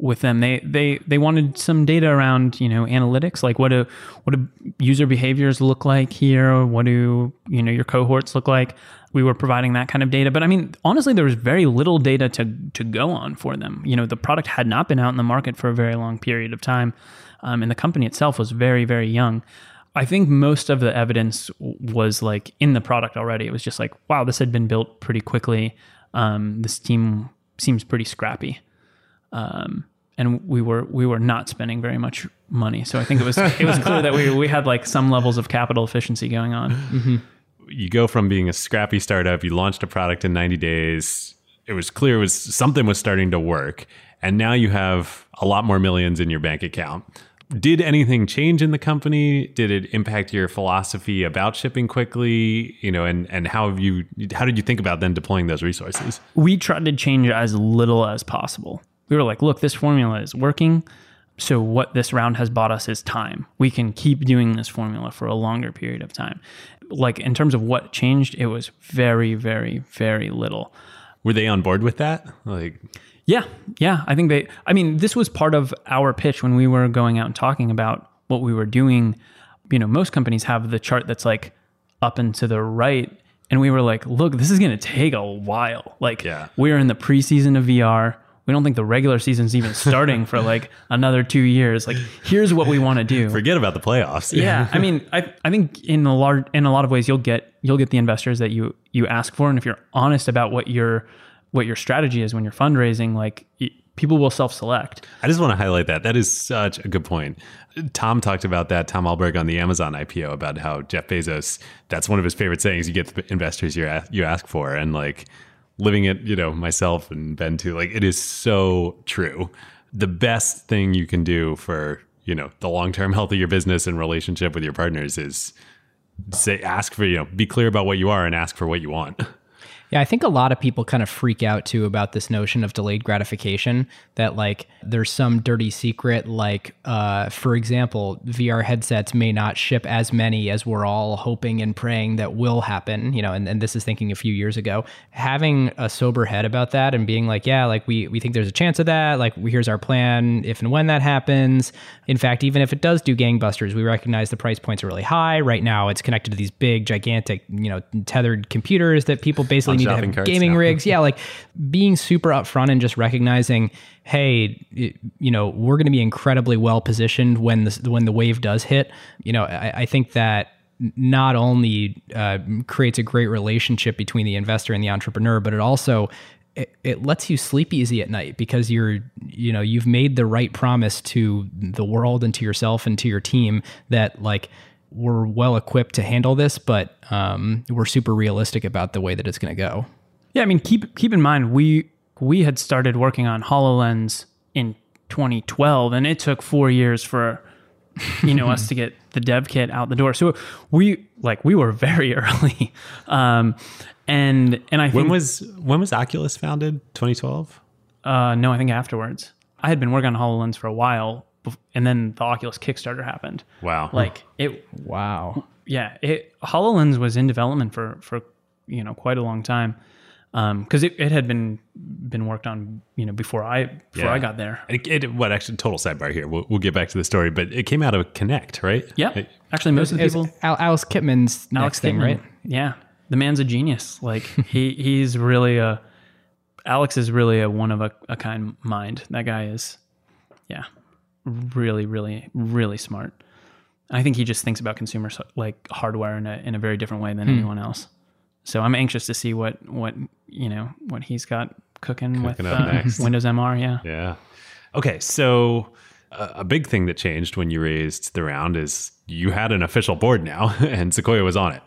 with them. They they they wanted some data around you know analytics, like what do what do user behaviors look like here? What do you know your cohorts look like? We were providing that kind of data, but I mean honestly, there was very little data to to go on for them. You know, the product had not been out in the market for a very long period of time, um, and the company itself was very very young. I think most of the evidence was like in the product already. It was just like, wow, this had been built pretty quickly. Um, this team seems pretty scrappy. Um, and we were we were not spending very much money. So I think it was it was clear that we we had like some levels of capital efficiency going on. Mm-hmm. You go from being a scrappy startup, you launched a product in 90 days. It was clear it was something was starting to work, and now you have a lot more millions in your bank account. Did anything change in the company? Did it impact your philosophy about shipping quickly? You know, and and how have you how did you think about then deploying those resources? We tried to change as little as possible we were like, look, this formula is working. So what this round has bought us is time. We can keep doing this formula for a longer period of time. Like in terms of what changed, it was very, very, very little. Were they on board with that? Like Yeah, yeah. I think they I mean, this was part of our pitch when we were going out and talking about what we were doing. You know, most companies have the chart that's like up and to the right. And we were like, look, this is gonna take a while. Like yeah. we're in the preseason of VR we don't think the regular season's even starting for like another two years. Like, here's what we want to do. Forget about the playoffs. yeah, I mean, I I think in a large in a lot of ways you'll get you'll get the investors that you you ask for, and if you're honest about what your what your strategy is when you're fundraising, like people will self select. I just want to highlight that. That is such a good point. Tom talked about that, Tom Alberg on the Amazon IPO, about how Jeff Bezos, that's one of his favorite sayings. You get the investors you you ask for. And like, living it, you know, myself and Ben too. Like it is so true. The best thing you can do for, you know, the long-term health of your business and relationship with your partners is say ask for, you know, be clear about what you are and ask for what you want. Yeah, I think a lot of people kind of freak out too about this notion of delayed gratification that like there's some dirty secret like uh for example, VR headsets may not ship as many as we're all hoping and praying that will happen, you know, and, and this is thinking a few years ago. Having a sober head about that and being like, yeah, like we we think there's a chance of that, like here's our plan if and when that happens. In fact, even if it does do gangbusters, we recognize the price points are really high. Right now it's connected to these big gigantic, you know, tethered computers that people basically On need to have gaming now. rigs. Yeah, like being super upfront and just recognizing, hey, it- you know, we're going to be incredibly well positioned when this when the wave does hit. You know, I, I think that not only uh, creates a great relationship between the investor and the entrepreneur, but it also it, it lets you sleep easy at night because you're you know you've made the right promise to the world and to yourself and to your team that like we're well equipped to handle this, but um, we're super realistic about the way that it's going to go. Yeah, I mean, keep keep in mind we we had started working on Hololens in 2012, and it took four years for you know us to get the dev kit out the door. So we like we were very early, um, and and I When think was when was Oculus founded? 2012. uh, no, I think afterwards I had been working on Hololens for a while, bef- and then the Oculus Kickstarter happened. Wow. Like it, Wow. yeah, it Hololens was in development for for you know quite a long time um, because it, it had been been worked on you know before I before Yeah. I got there. It, it, what actually total sidebar here. We'll, we'll get back to the story, but it came out of Kinect, right? Yeah, It- actually, most of the people. Al- Alex Kipman's Alex next thing, Kipman, right? Yeah, the man's a genius. Like he he's really a Alex is really a one of a, a kind mind. That guy is, yeah, really, really, really smart. I think he just thinks about consumer like hardware in a in a very different way than anyone else. So I'm anxious to see what what you know what he's got cooking, with uh. Windows MR. Yeah. Yeah. Okay, so uh, a big thing that changed when you raised the round is you had an official board now, and Sequoia was on it.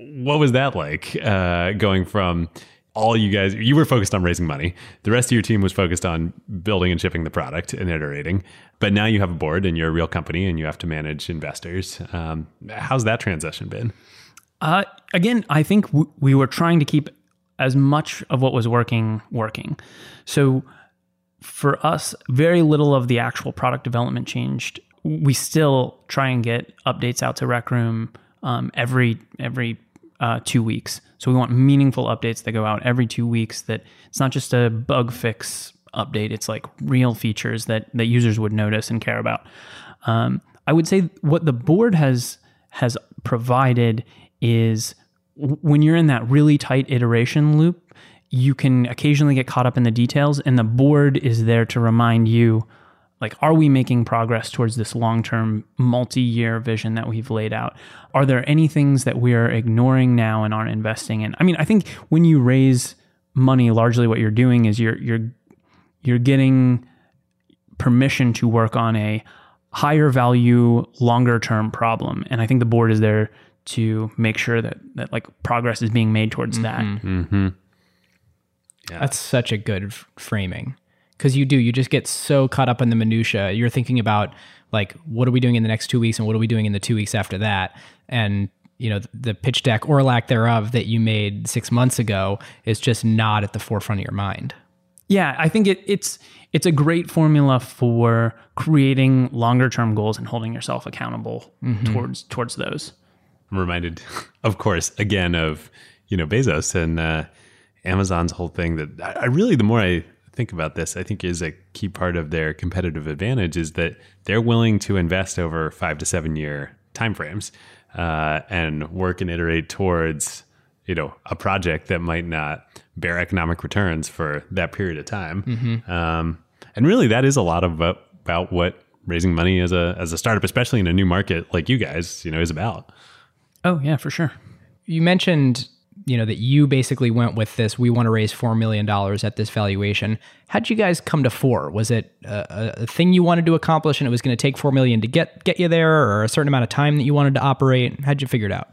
What was that like? Uh, going from all you guys, you were focused on raising money. The rest of your team was focused on building and shipping the product and iterating. But now you have a board and you're a real company and you have to manage investors. Um, how's that transition been? Uh, again, I think w- we were trying to keep as much of what was working working. So for us, very little of the actual product development changed. We still try and get updates out to Rec Room um, every every uh, two weeks. So we want meaningful updates that go out every two weeks. That it's not just a bug fix update. It's like real features that that users would notice and care about. Um, I would say what the board has has provided is when you're in that really tight iteration loop, you can occasionally get caught up in the details, and the board is there to remind you like are we making progress towards this long-term multi-year vision that we've laid out? Are there any things that we are ignoring now and aren't investing in? I mean i think when you raise money largely what you're doing is you're you're you're getting permission to work on a higher value longer term problem. And i think the board is there to make sure that that like progress is being made towards that. Mm-hmm. That's such a good f- framing because you do. You just get so caught up in the minutia. You're thinking about like, what are we doing in the next two weeks, and what are we doing in the two weeks after that, and you know the pitch deck or lack thereof that you made six months ago is just not at the forefront of your mind. Yeah, I think it, it's it's a great formula for creating longer term goals and holding yourself accountable towards towards those. I'm reminded, of course, again of you know Bezos and uh, Amazon's whole thing. That I, I really, the more I think about this, I think is a key part of their competitive advantage is that they're willing to invest over five to seven year timeframes uh, and work and iterate towards you know a project that might not bear economic returns for that period of time. Um, and really, that is a lot of about, about what raising money as a as a startup, especially in a new market like you guys, you know, is about. Oh yeah, for sure. You mentioned you know that you basically went with this. We want to raise four million dollars at this valuation. how'd you guys come to four? Was it a, a thing you wanted to accomplish, and it was going to take four million to get get you there, or a certain amount of time that you wanted to operate? How'd you figure it out?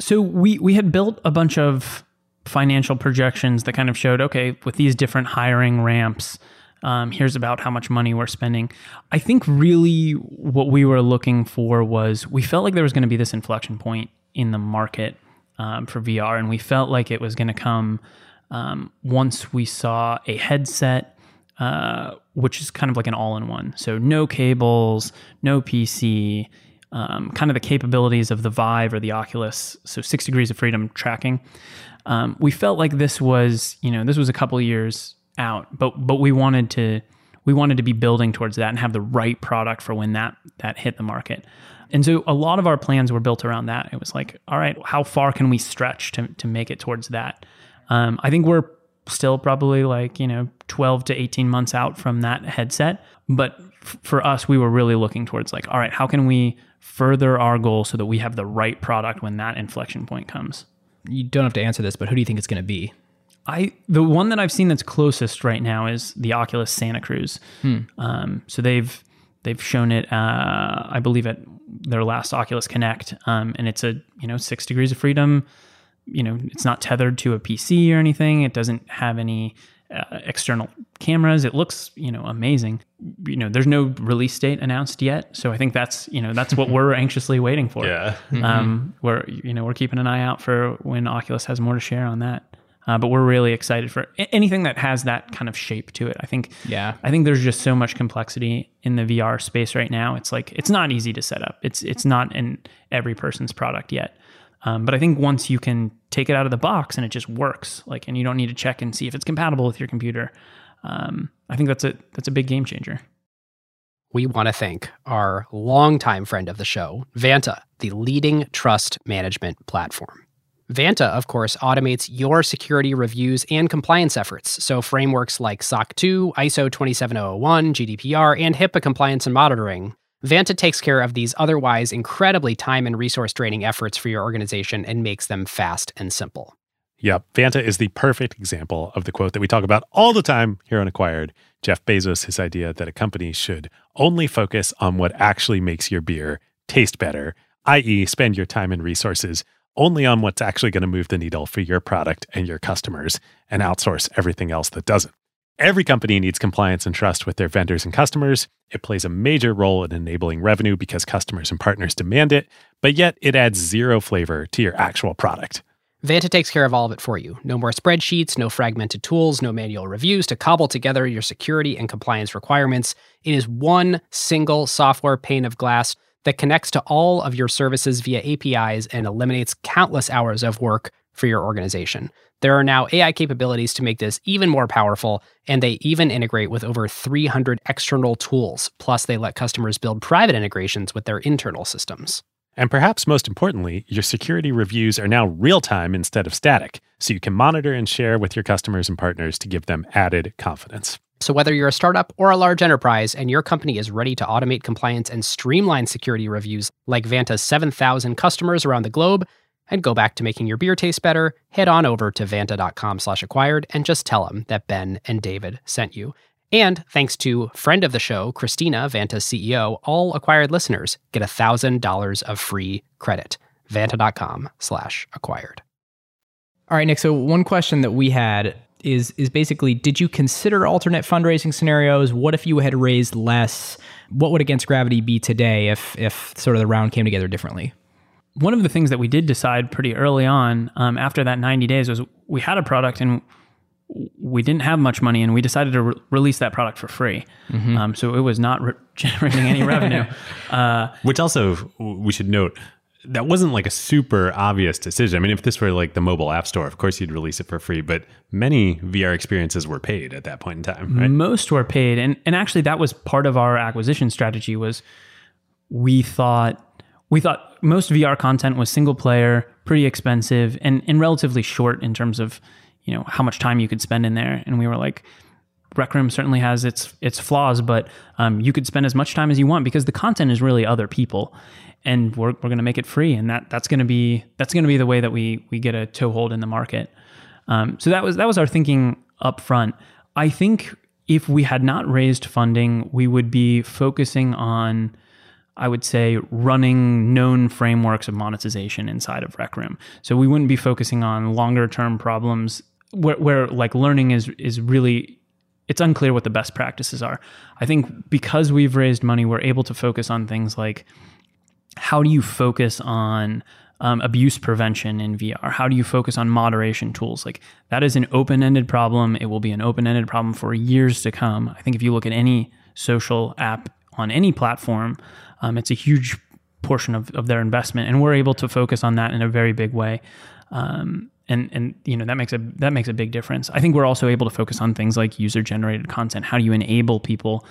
So we we had built a bunch of financial projections that kind of showed okay with these different hiring ramps. Um, here's about how much money we're spending. I think really what we were looking for was we felt like there was going to be this inflection point in the market um, for VR, and we felt like it was going to come um, once we saw a headset, uh, which is kind of like an all-in-one. So no cables, no PC, um, kind of the capabilities of the Vive or the Oculus. So six degrees of freedom tracking. Um, we felt like this was, you know, this was a couple years out, but but we wanted to we wanted to be building towards that and have the right product for when that that hit the market. And so a lot of our plans were built around that. It was like, all right, how far can we stretch to to make it towards that? Um, I think we're still probably like you know 12 to 18 months out from that headset, but f- for us, we were really looking towards like, all right, how can we further our goal so that we have the right product when that inflection point comes? You don't have to answer this, but who do you think it's going to be? I the one that I've seen that's closest right now is the Oculus Santa Cruz. Um, so they've they've shown it, uh, I believe, at their last Oculus Connect, um, and it's a you know six degrees of freedom. You know, it's not tethered to a PC or anything. It doesn't have any uh, external cameras. It looks you know amazing. You know, there's no release date announced yet, so I think that's you know that's what we're anxiously waiting for. Yeah. Um, we're you know we're keeping an eye out for when Oculus has more to share on that. Uh, but we're really excited for anything that has that kind of shape to it. I think Yeah. I think there's just so much complexity in the VR space right now. It's like it's not easy to set up. It's it's not in every person's product yet. Um, but I think once you can take it out of the box and it just works, like, and you don't need to check and see if it's compatible with your computer, um, I think that's a that's a big game changer. we want to thank our longtime friend of the show, Vanta, the leading trust management platform. Vanta, of course, automates your security reviews and compliance efforts. So, frameworks like SOC 2, ISO 27001, GDPR, and HIPAA compliance and monitoring. Vanta takes care of these otherwise incredibly time and resource draining efforts for your organization and makes them fast and simple. Yep. Vanta is the perfect example of the quote that we talk about all the time here on Acquired. Jeff Bezos, his idea that a company should only focus on what actually makes your beer taste better, i.e., spend your time and resources only on what's actually going to move the needle for your product and your customers and outsource everything else that doesn't. Every company needs compliance and trust with their vendors and customers. It plays a major role in enabling revenue because customers and partners demand it, but yet it adds zero flavor to your actual product. Vanta takes care of all of it for you. No more spreadsheets, no fragmented tools, no manual reviews to cobble together your security and compliance requirements. It is one single software pane of glass that connects to all of your services via APIs and eliminates countless hours of work for your organization. There are now AI capabilities to make this even more powerful, and they even integrate with over 300 external tools. Plus, they let customers build private integrations with their internal systems. And perhaps most importantly, your security reviews are now real time instead of static, so you can monitor and share with your customers and partners to give them added confidence. So, whether you're a startup or a large enterprise and your company is ready to automate compliance and streamline security reviews like Vanta's 7,000 customers around the globe, and go back to making your beer taste better, head on over to vanta.com slash acquired and just tell them that Ben and David sent you. And thanks to friend of the show, Christina, Vanta's CEO, all acquired listeners get $1,000 of free credit. Vanta.com slash acquired. All right, Nick. So one question that we had is is basically, did you consider alternate fundraising scenarios? What if you had raised less? What would Against Gravity be today if if sort of the round came together differently? one of the things that we did decide pretty early on um, after that 90 days was we had a product and we didn't have much money and we decided to re- release that product for free um, so it was not re- generating any revenue uh, Which also we should note that wasn't like a super obvious decision. I mean, if this were like the mobile app store, of course you'd release it for free, but many VR experiences were paid at that point in time, right? most were paid and, and actually that was part of our acquisition strategy was we thought we thought most VR content was single player, pretty expensive, and, and relatively short in terms of you know how much time you could spend in there. And we were like, Rec Room certainly has its its flaws, but um, you could spend as much time as you want because the content is really other people, and we're we're going to make it free, and that that's going to be that's going to be the way that we we get a toehold in the market. Um, so that was that was our thinking up front. I think if we had not raised funding, we would be focusing on I would say running known frameworks of monetization inside of Rec Room. So we wouldn't be focusing on longer term problems where, where like learning is is really it's unclear what the best practices are. I think because we've raised money, we're able to focus on things like how do you focus on um, abuse prevention in VR? How do you focus on moderation tools? Like that is an open ended problem. It will be an open ended problem for years to come. I think if you look at any social app on any platform, um, it's a huge portion of, of their investment, and we're able to focus on that in a very big way. Um, and and you know that makes a that makes a big difference. I think we're also able to focus on things like user generated content. How do you enable people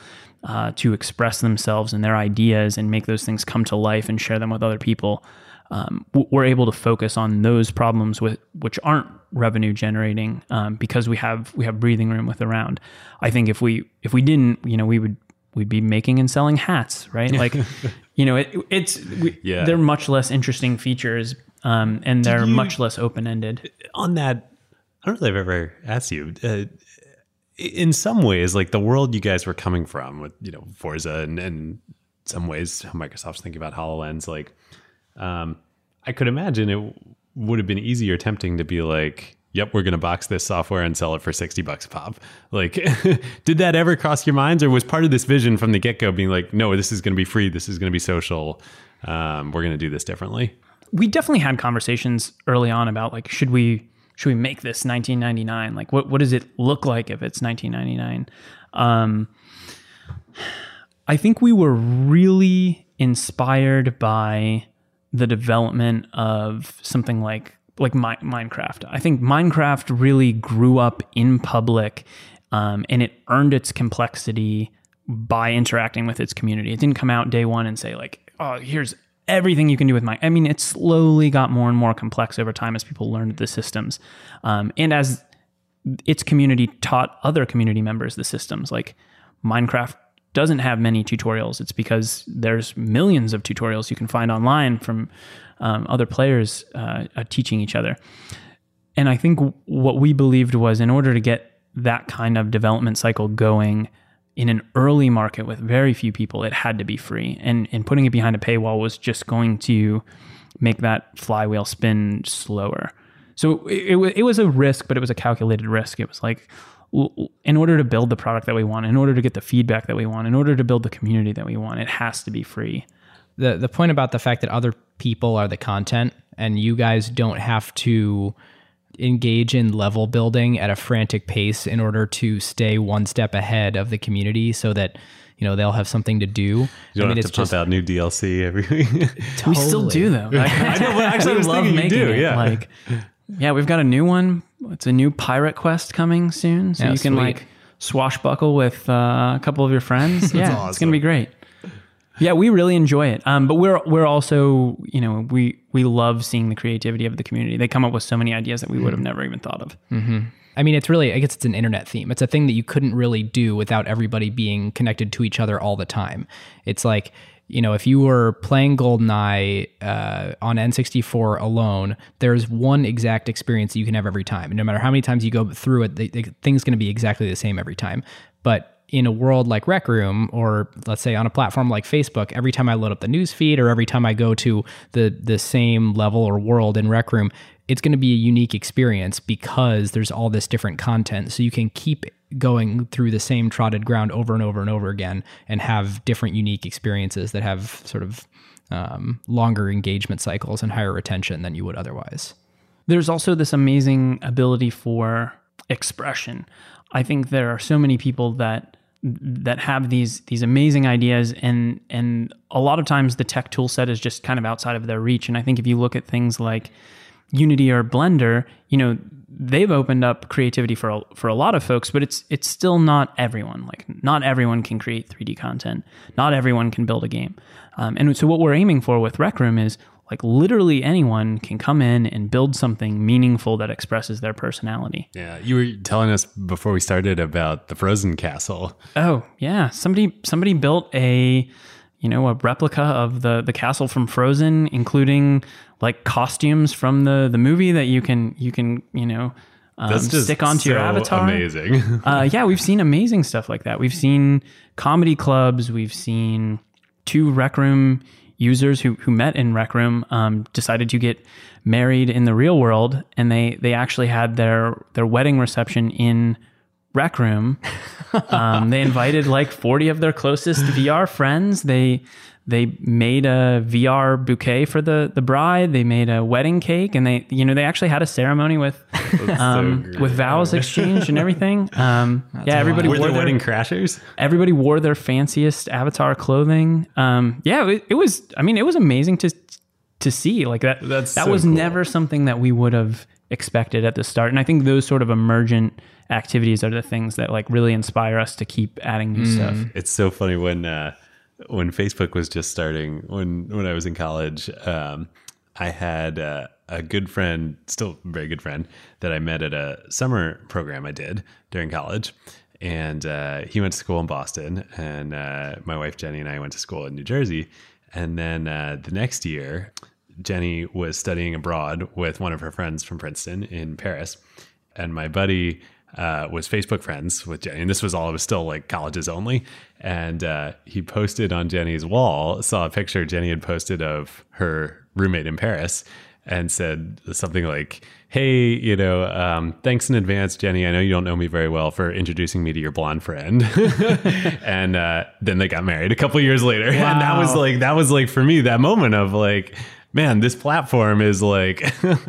uh, to express themselves and their ideas and make those things come to life and share them with other people? Um, we're able to focus on those problems with which aren't revenue generating um, because we have we have breathing room with around. I think if we if we didn't, you know, we would we'd be making and selling hats, right? Like, you know, it, it's we, Yeah. they're much less interesting features, um, and they're you- much less open ended. on that, I don't know if I've ever asked you. Uh, in some ways, like the world you guys were coming from with, you know, Forza and, and some ways how Microsoft's thinking about HoloLens, like, um, I could imagine it would have been easy or tempting to be like, yep, we're going to box this software and sell it for 60 bucks a pop. Like, did that ever cross your minds or was part of this vision from the get go being like, no, this is going to be free. This is going to be social. Um, we're going to do this differently. we definitely had conversations early on about like should we should we make this 1999 like what what does it look like if it's 1999 um i think we were really inspired by the development of something like like Mi- minecraft. I think minecraft really grew up in public um, and it earned its complexity by interacting with its community. It didn't come out day one and say like oh here's everything you can do with my i mean it slowly got more and more complex over time as people learned the systems. Um, and as its community taught other community members the systems like minecraft doesn't have many tutorials. It's because there's millions of tutorials you can find online from um, other players uh, uh, teaching each other. And i think what we believed was in order to get that kind of development cycle going in an early market with very few people, it had to be free. And and putting it behind a paywall was just going to make that flywheel spin slower. So it, it, it was a risk, but it was a calculated risk. It was like, in order to build the product that we want, in order to get the feedback that we want, in order to build the community that we want, it has to be free. the the point about the fact that other people are the content and you guys don't have to engage in level building at a frantic pace in order to stay one step ahead of the community so that you know they'll have something to do. You don't have to pump out new DLC every week. We still do though. Like, I know, but actually I was love thinking you making do, it. yeah. Like, yeah, we've got a new one. It's a new pirate quest coming soon, so Yeah, you can sweet. like swashbuckle with uh, a couple of your friends. yeah, it's gonna be great. Yeah, we really enjoy it. Um, but we're we're also you know we we love seeing the creativity of the community. They come up with so many ideas that we would have never even thought of. I mean, it's really, I guess it's an internet theme. It's a thing that you couldn't really do without everybody being connected to each other all the time. It's like, you know, if you were playing GoldenEye uh, on N64 alone, there's one exact experience that you can have every time. And no matter how many times you go through it, the, the thing's going to be exactly the same every time. But in a world like Rec Room, or let's say on a platform like Facebook, every time I load up the news feed or every time I go to the the same level or world in Rec Room, it's going to be a unique experience because there's all this different content. So you can keep going through the same trotted ground over and over and over again and have different unique experiences that have sort of um, longer engagement cycles and higher retention than you would otherwise. there's also this amazing ability for expression. I think there are so many people that that have these these amazing ideas and and a lot of times the tech tool set is just kind of outside of their reach and I think if you look at things like Unity or Blender, you know, they've opened up creativity for a, for a lot of folks, but it's it's still not everyone. Like not everyone can create 3D content. Not everyone can build a game. Um, and so what we're aiming for with Rec Room is like literally anyone can come in and build something meaningful that expresses their personality. yeah, you were telling us before we started about the Frozen Castle. Oh yeah, somebody somebody built a you know a replica of the the castle from Frozen, including like costumes from the the movie that you can you can you know um, That's just stick onto your so avatar. Amazing. uh, yeah, we've seen amazing stuff like that. We've seen comedy clubs. We've seen two Rec Room users who, who met in Rec Room um, decided to get married in the real world, and they they actually had their their wedding reception in Rec Room. Um, they invited like 40 of their closest VR friends. They they made a VR bouquet for the the bride. They made a wedding cake, and they you know they actually had a ceremony with um, great. with vows exchanged and everything. Um, yeah, everybody Were wore there their, wedding crashers? everybody wore their fanciest avatar clothing. Um, yeah, it, it was. I mean, it was amazing to to see like that. That's that so was cool. never something that we would have expected at the start. And I think those sort of emergent activities are the things that like really inspire us to keep adding new stuff. It's so funny when uh, when Facebook was just starting. When when I was in college, um, I had uh, a good friend, still very good friend, that I met at a summer program I did during college. And uh, he went to school in Boston, and uh, my wife Jenny and I went to school in New Jersey. And then uh, the next year, Jenny was studying abroad with one of her friends from Princeton in Paris, and my buddy uh, was Facebook friends with Jenny. And this was all it was still like colleges only. And uh, he posted on Jenny's wall, saw a picture Jenny had posted of her roommate in Paris, and said something like, "Hey, you know, um, thanks in advance, Jenny. I know you don't know me very well for introducing me to your blonde friend." and uh, then they got married a couple years later, and that was like that was like for me that moment of like, man, this platform is like, and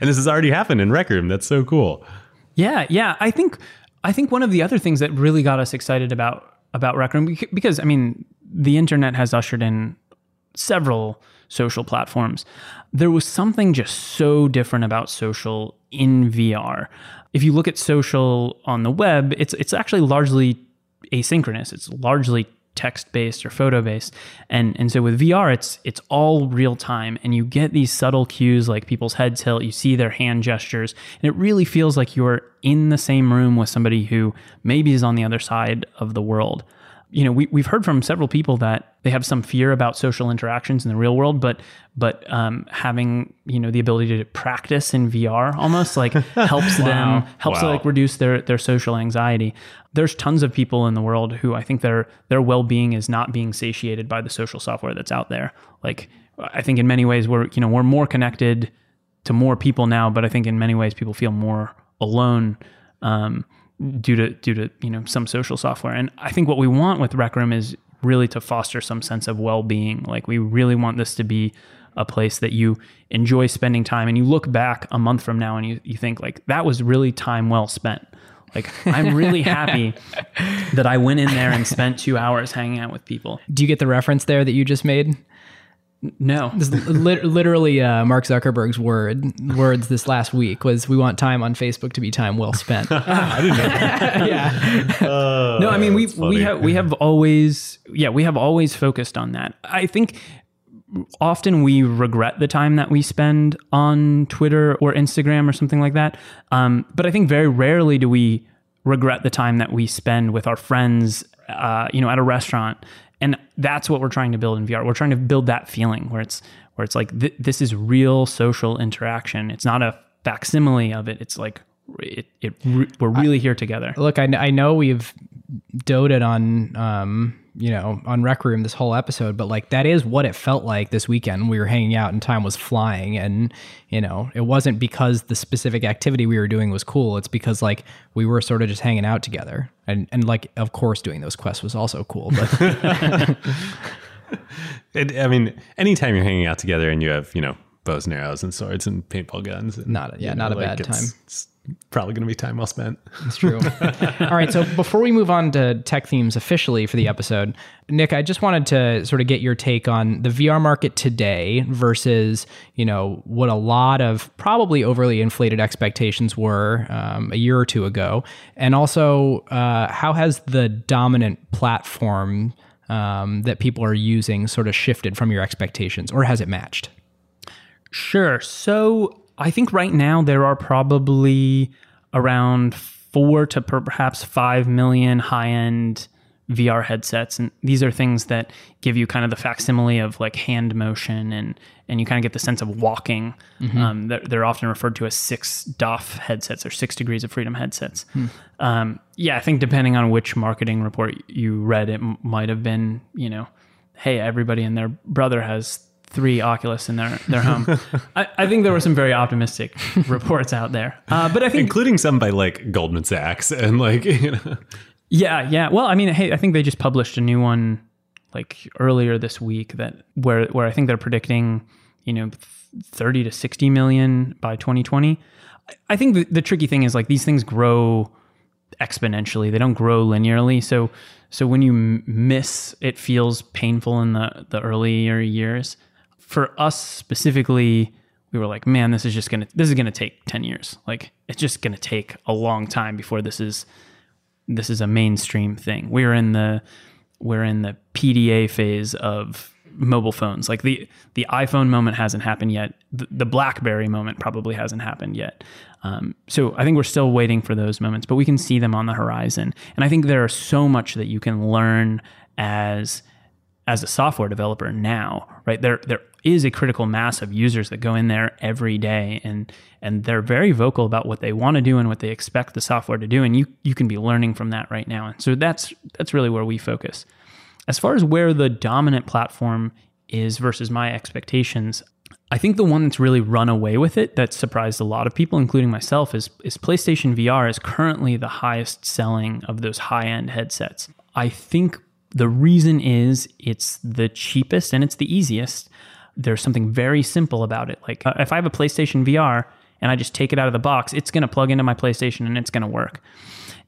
this has already happened in Rec Room. That's so cool. Yeah, yeah. I think I think one of the other things that really got us excited about about Rec Room because I mean the internet has ushered in several social platforms. There was something just so different about social in VR. If you look at social on the web, it's it's actually largely asynchronous. It's largely text based or photo based. And and so with VR it's it's all real time and you get these subtle cues like people's head tilt, you see their hand gestures, and it really feels like you're in the same room with somebody who maybe is on the other side of the world. You know, we, we've heard from several people that they have some fear about social interactions in the real world, but but um, having you know the ability to practice in VR almost like helps them helps Wow. like reduce their their social anxiety. There's tons of people in the world who I think their their well-being is not being satiated by the social software that's out there. Like I think in many ways we're you know we're more connected to more people now, but I think in many ways people feel more alone um, due to due to you know some social software. And I think what we want with Rec Room is really to foster some sense of well-being. Like we really want this to be a place that you enjoy spending time and you look back a month from now and you, you think like that was really time well spent like i'm really happy that i went in there and spent two hours hanging out with people Do you get the reference there that you just made? No This lit- literally uh, Mark Zuckerberg's word words this last week was we want time on Facebook to be time well spent. I didn't know. That. yeah. no i mean we funny. we have we have always yeah we have always focused on that i think often we regret the time that we spend on twitter or instagram or something like that um, but i think very rarely do we regret the time that we spend with our friends uh, you know at a restaurant and that's what we're trying to build in vr we're trying to build that feeling where it's where it's like th- this is real social interaction. It's not a facsimile of it. It's like it, it re- we're really here together. Look, I, I know we've doted on, um, you know, on Rec Room this whole episode, but like that is what it felt like this weekend. We were hanging out and time was flying, and you know, it wasn't because the specific activity we were doing was cool. It's because like we were sort of just hanging out together, and and like of course doing those quests was also cool. But It, I mean, anytime you're hanging out together and you have, you know, bows and arrows and swords and paintball guns. And, Not a- yeah, you not a bad it's, time. It's probably going to be time well spent. That's true. All right. So before we move on to tech themes officially for the episode, Nick, I just wanted to sort of get your take on the VR market today versus, you know, what a lot of probably overly inflated expectations were um, a year or two ago. And also, uh, how has the dominant platform um, that people are using sort of shifted from your expectations or has it matched? Sure. So I think right now there are probably around four to perhaps five million high end VR headsets. And these are things that give you kind of the facsimile of like hand motion and and you kind of get the sense of walking. Um, they're, they're often referred to as six DOF headsets or six degrees of freedom headsets. Um, yeah, I think depending on which marketing report you read, it m- might have been, you know, hey, everybody and their brother has three Oculus in their their home. I, I think there were some very optimistic reports out there, uh, but I think including some by like Goldman Sachs and like you know. Yeah, yeah. Well, I mean, hey, I think they just published a new one like earlier this week that where where I think they're predicting, you know, 30 to 60 million by 2020. I think the, the tricky thing is like these things grow exponentially. They don't grow linearly. So so when you miss, it feels painful in the the earlier years. For us specifically, we were like, man, this is just gonna this is gonna take 10 years. Like it's just gonna take a long time before this is this is a mainstream thing. We're in the we're in the PDA phase of mobile phones. Like the the iPhone moment hasn't happened yet. The, the BlackBerry moment probably hasn't happened yet. Um, so I think we're still waiting for those moments, but we can see them on the horizon. And I think there are so much that you can learn as as a software developer now, right? There there is a critical mass of users that go in there every day and and they're very vocal about what they want to do and what they expect the software to do and you you can be learning from that right now. And so that's that's really where we focus. As far as where the dominant platform is versus my expectations, I think the one that's really run away with it that surprised a lot of people, including myself, is, is PlayStation VR is currently the highest selling of those high end headsets. I think the reason is it's the cheapest and it's the easiest. There's something very simple about it. Like uh, if I have a PlayStation VR and I just take it out of the box, it's going to plug into my PlayStation and it's going to work.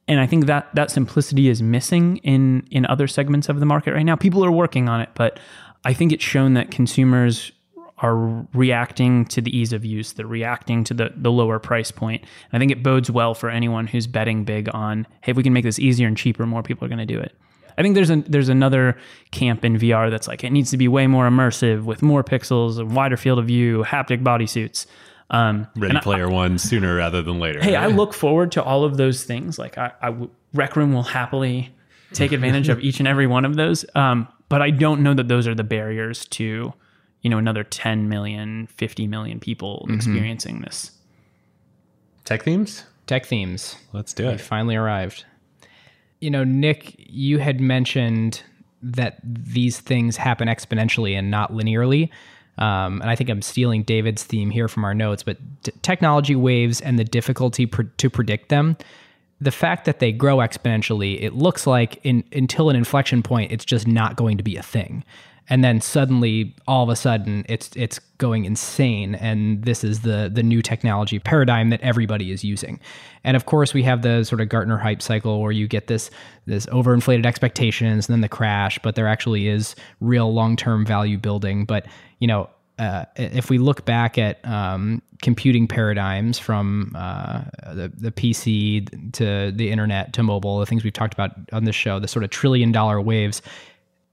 And I think that that simplicity is missing in in other segments of the market right now. People are working on it, but I think it's shown that consumers are reacting to the ease of use. They're reacting to the, the lower price point. And I think it bodes well for anyone who's betting big on, hey, if we can make this easier and cheaper, more people are going to do it. I think there's a there's another camp in VR that's like it needs to be way more immersive with more pixels, a wider field of view, haptic bodysuits. Um, Ready Player I, One sooner rather than later. Hey, I look forward to all of those things. Like I, I Rec Room will happily take advantage of each and every one of those. Um, but I don't know that those are the barriers to, you know, another 10 million, 50 million people mm-hmm. experiencing this. Tech themes? Tech themes. Let's do it. We finally arrived. You know, Nick, you had mentioned that these things happen exponentially and not linearly. Um, and I think I'm stealing David's theme here from our notes, but t- technology waves and the difficulty pr- to predict them. The fact that they grow exponentially, it looks like in, until an inflection point, it's just not going to be a thing and then suddenly all of a sudden it's it's going insane and this is the the new technology paradigm that everybody is using. And of course we have the sort of gartner hype cycle where you get this this overinflated expectations and then the crash but there actually is real long-term value building. But you know uh, if we look back at um, computing paradigms from uh, the, the PC to the internet to mobile, the things we've talked about on this show, the sort of trillion dollar waves,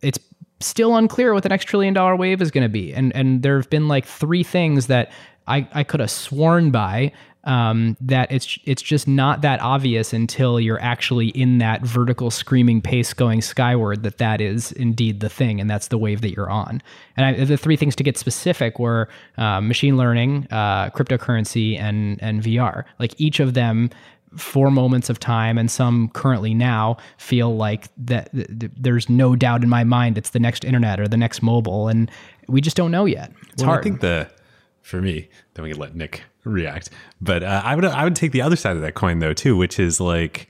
it's still unclear what the next trillion dollar wave is going to be. And and there have been like three things that I, I could have sworn by um, that it's it's just not that obvious until you're actually in that vertical screaming pace going skyward that that is indeed the thing and that's the wave that you're on. And I, the three things to get specific were uh, machine learning, uh, cryptocurrency, and and VR. Like each of them for moments of time and some currently now feel like that th- there's no doubt in my mind it's the next internet or the next mobile and we just don't know yet. It's well, hard. i think the for me then we can let nick react but uh, i would i would take the other side of that coin though too which is like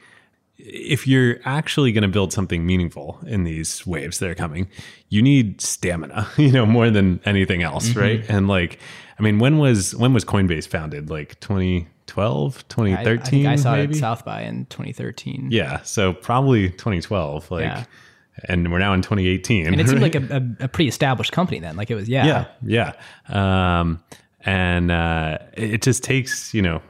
if you're actually going to build something meaningful in these waves that are coming you need stamina you know more than anything else mm-hmm. right? And like i mean when was when was coinbase founded like 20 2012, 2013. I, I, I saw maybe? it at South by in 2013. Yeah, so probably 2012. Like, yeah. and we're now in 2018. And it seemed like a, a, a, pretty established company then. Like it was, yeah, yeah, yeah. Um, and uh, it just takes, you know,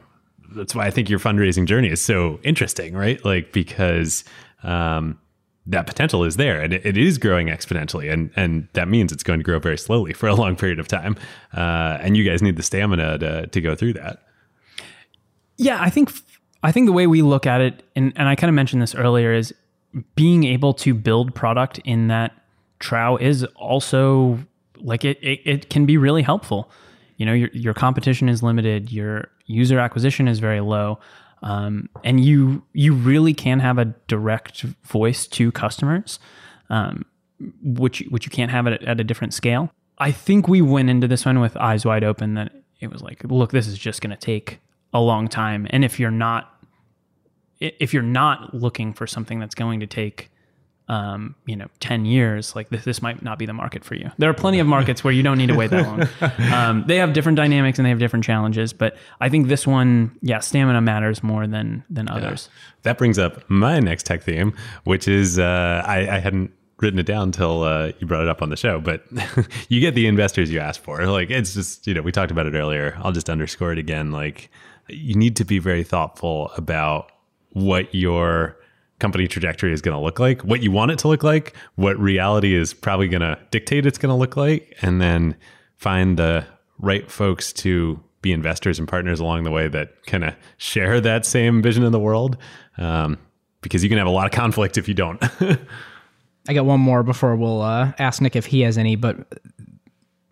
that's why I think your fundraising journey is so interesting, right? Like because um, that potential is there and it, is growing exponentially and and that means it's going to grow very slowly for a long period of time uh, and you guys need the stamina to to go through that yeah, I think I think the way we look at it, and, and I kind of mentioned this earlier, is being able to build product in that trough is also like it, it, it can be really helpful. You know, your your competition is limited, your user acquisition is very low. Um, and you you really can have a direct voice to customers, um, which which you can't have at, at a different scale. I think we went into this one with eyes wide open that it was like, look, this is just going to take a long time. And if you're not, if you're not looking for something that's going to take, um, you know, 10 years, like this, this might not be the market for you. There are plenty of markets where you don't need to wait that long. Um, they have different dynamics and they have different challenges, but I think this one, yeah, stamina matters more than, than others. That brings up my next tech theme, which is uh, I, I hadn't written it down until uh, you brought it up on the show, but you get the investors you ask for. Like it's just you know we talked about it earlier. I'll just underscore it again. Like you need to be very thoughtful about what your company trajectory is going to look like, what you want it to look like, what reality is probably going to dictate it's going to look like, and then find the right folks to be investors and partners along the way that kind of share that same vision in the world. Um, because you can have a lot of conflict if you don't. I got one more before we'll uh, ask Nick if he has any, but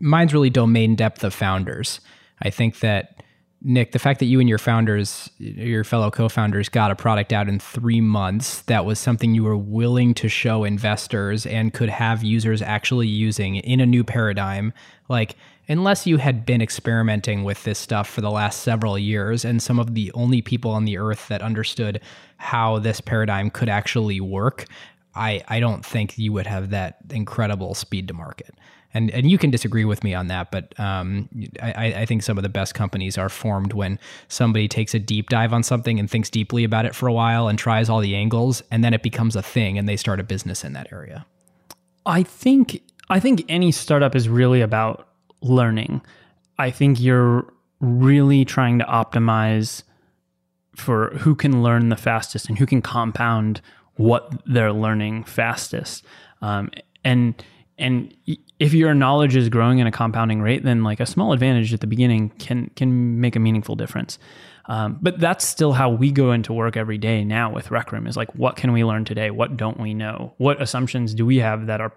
mine's really domain depth of founders. I think that Nick, the fact that you and your founders, your fellow co-founders, got a product out in three months that was something you were willing to show investors and could have users actually using in a new paradigm, like unless you had been experimenting with this stuff for the last several years and some of the only people on the earth that understood how this paradigm could actually work I, I don't think you would have that incredible speed to market. And and you can disagree with me on that, but um, I, I think some of the best companies are formed when somebody takes a deep dive on something and thinks deeply about it for a while and tries all the angles, and then it becomes a thing, and they start a business in that area. I think I think any startup is really about learning. I think you're really trying to optimize for who can learn the fastest and who can compound what they're learning fastest. Um, and and if your knowledge is growing at a compounding rate, then like a small advantage at the beginning can can make a meaningful difference. Um, but that's still how we go into work every day now with Rec Room is like, what can we learn today? What don't we know? What assumptions do we have that are,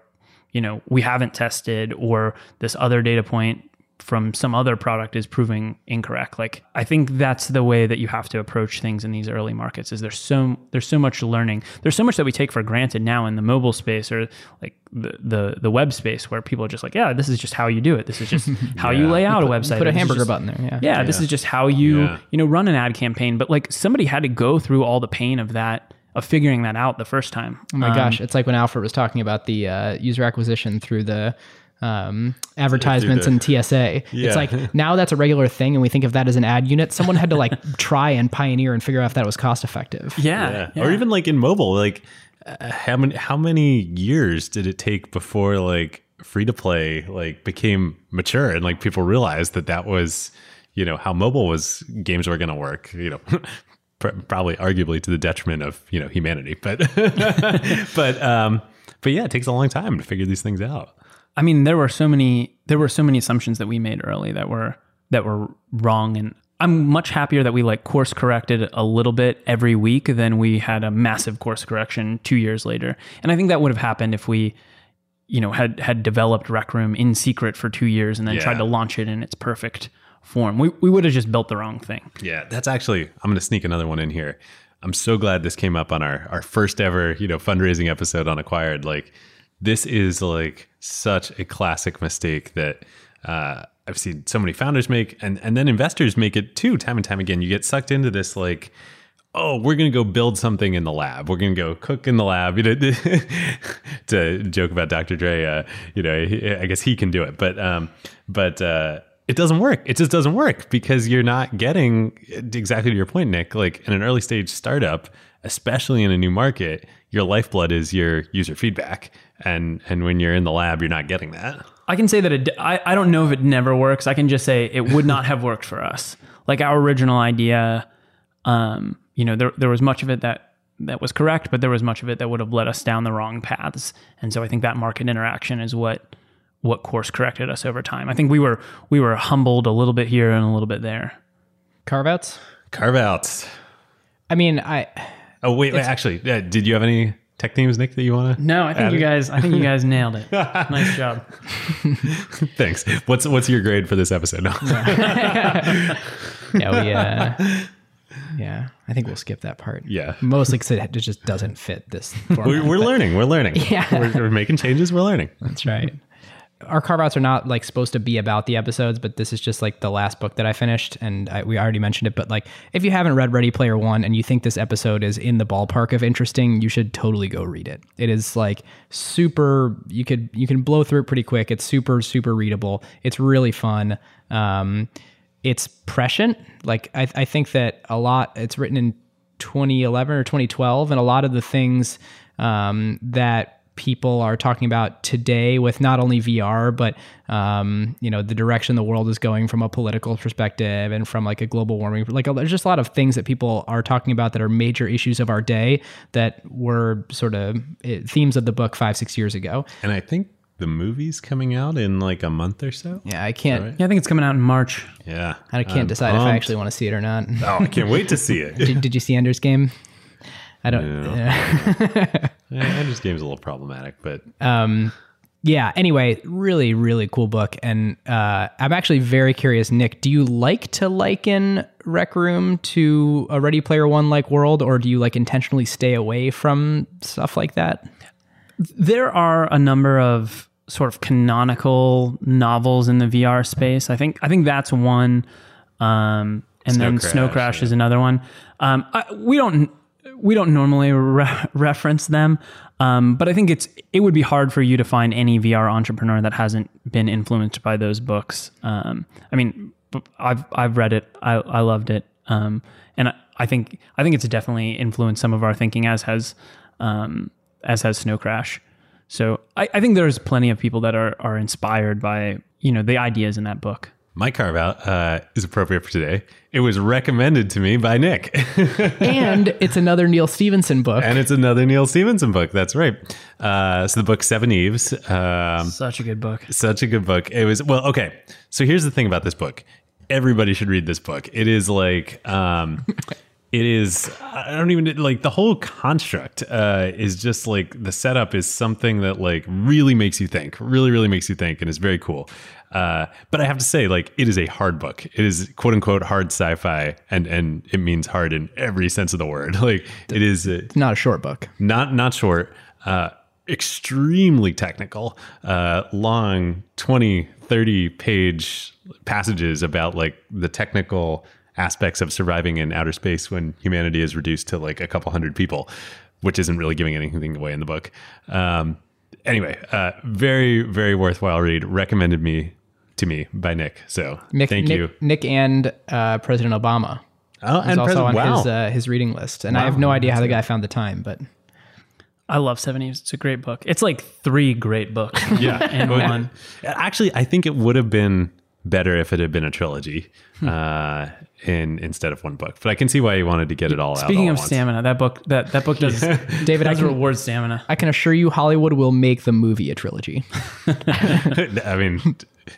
you know, we haven't tested or this other data point from some other product is proving incorrect. Like I think that's the way that you have to approach things in these early markets is there's so there's so much learning. There's so much that we take for granted now in the mobile space or like the the, the web space where people are just like, yeah, this is just how you do it. This is just how you lay out a Put- website. Put a hamburger just- button there. Yeah. yeah, this is just how you Yeah. you know run an ad campaign. But like somebody had to go through all the pain of that of figuring that out the first time. Oh my gosh, it's like when Alfred was talking about the uh, user acquisition through the um, advertisements and TSA. Yeah. It's like now that's a regular thing, and we think of that as an ad unit. Someone had to like try and pioneer and figure out if that was cost effective. Yeah, Or even like in mobile, like uh, how many how many years did it take before like free to play like became mature and like people realized that that was you know how mobile was games were going to work you know probably arguably to the detriment of you know humanity but but um but yeah it takes a long time to figure these things out I mean, there were so many there were so many assumptions that we made early that were that were wrong and I'm much happier that we like course corrected a little bit every week than we had a massive course correction 2 years later. And I think that would have happened if we you know had had developed Rec Room in secret for 2 years and then Yeah. tried to launch it in its perfect form. We we would have just built the wrong thing. Yeah, that's actually I'm going to sneak another one in here. I'm so glad this came up on our our first ever, you know, fundraising episode on Acquired. Like this is like such a classic mistake that uh I've seen so many founders make and and then investors make it too time and time again. You get sucked into this like oh, we're to go build something in the lab. We're to go cook in the lab. You know, to joke about Dr. Dre, uh, you know, I guess he can do it, but, um, but, uh, it doesn't work. It just doesn't work because you're not getting exactly to your point, Nick. Like in an early stage startup, especially in a new market, your lifeblood is your user feedback, and and when you're in the lab, you're not getting that. I can say that it, I, I don't know if it never works. I can just say it would not have worked for us. Like our original idea, um, you know, there, there was much of it that, that was correct, but there was much of it that would have led us down the wrong paths. And so I think that market interaction is what, what course corrected us over time. I think we were, we were humbled a little bit here and a little bit there. Carve outs. Carve outs. I mean, I Oh wait, wait actually, uh, did you have any tech themes, Nick, that you want to? No, I think you guys, I think you guys nailed it. Nice job. Thanks. What's what's your grade for this episode? No. yeah we uh, yeah I think we'll skip that part. Yeah. mostly because it just doesn't fit this. we're, we're learning. We're learning. Yeah. We're, we're making changes. We're learning. That's right. Our carve outs are not like supposed to be about the episodes, but this is just like the last book that I finished, and I, we already mentioned it. But like, if you haven't read Ready Player One and you think this episode is in the ballpark of interesting, you should totally go read it. It is like super. You could you can blow through it pretty quick. It's super super readable. It's really fun. Um, it's prescient. Like I, I think that a lot. It's written in 2011 or 2012, and a lot of the things um, that people are talking about today with not only VR, but um, you know the direction the world is going from a political perspective and from like a global warming. Like there's just a lot of things that people are talking about that are major issues of our day that were sort of eh, themes of the book five six years ago. And I think the movie's coming out in like a month or so. Yeah, I can't. Right. Yeah, I think it's coming out in March. Yeah, I can't I'm decide if I actually want to see it or not. Oh, I can't wait to see it. did, did you see Ender's Game? I don't. Yeah. yeah, Ender's Game's a little problematic, but um, yeah. Anyway, really, really cool book, and uh, I'm actually very curious, Nick. Do you like to liken Rec Room to a Ready Player One like world, or do you like intentionally stay away from stuff like that? There are a number of sort of canonical novels in the VR space. I think I think that's one, um, and Snow then Crash, Snow Crash yeah. is another one. Um, I, we don't we don't normally re- reference them, um, but I think it's it would be hard for you to find any VR entrepreneur that hasn't been influenced by those books. Um, I mean, I've I've read it. I I loved it, um, and I, I think I think it's definitely influenced some of our thinking, as has um, as has Snow Crash. So I, I think there's plenty of people that are are inspired by you know the ideas in that book. My carve out uh, is appropriate for today. It was recommended to me by Nick, and it's another Neal Stephenson book. and it's another Neal Stephenson book. That's right. Uh, so the book Seveneves. Um, Such a good book. Such a good book. It was well, okay. So here's the thing about this book. Everybody should read this book. It is like um it is I don't even like the whole construct uh is just like the setup is something that like really makes you think. Really really makes you think and is very cool. Uh but I have to say like it is a hard book. It is quote unquote hard sci-fi and and it means hard in every sense of the word. Like it is uh, Not a short book. not not short uh extremely technical uh long 20 30 page passages about like the technical aspects of surviving in outer space when humanity is reduced to like a couple hundred people which isn't really giving anything away in the book um anyway uh very very worthwhile read recommended me to me by nick so Nick, thank Nick, you Nick and uh, President Obama. oh is and also President- on wow his uh, his reading list, and I have no idea how the guy found the time, but I love Seveneves. It's a great book. It's like three great books. yeah in one. actually i think it would have been better if it had been a trilogy uh in instead of one book but i can see why he wanted to get it all out Speaking of stamina, that book that that book does David, I does can, reward stamina. I can assure you, Hollywood will make the movie a trilogy. i mean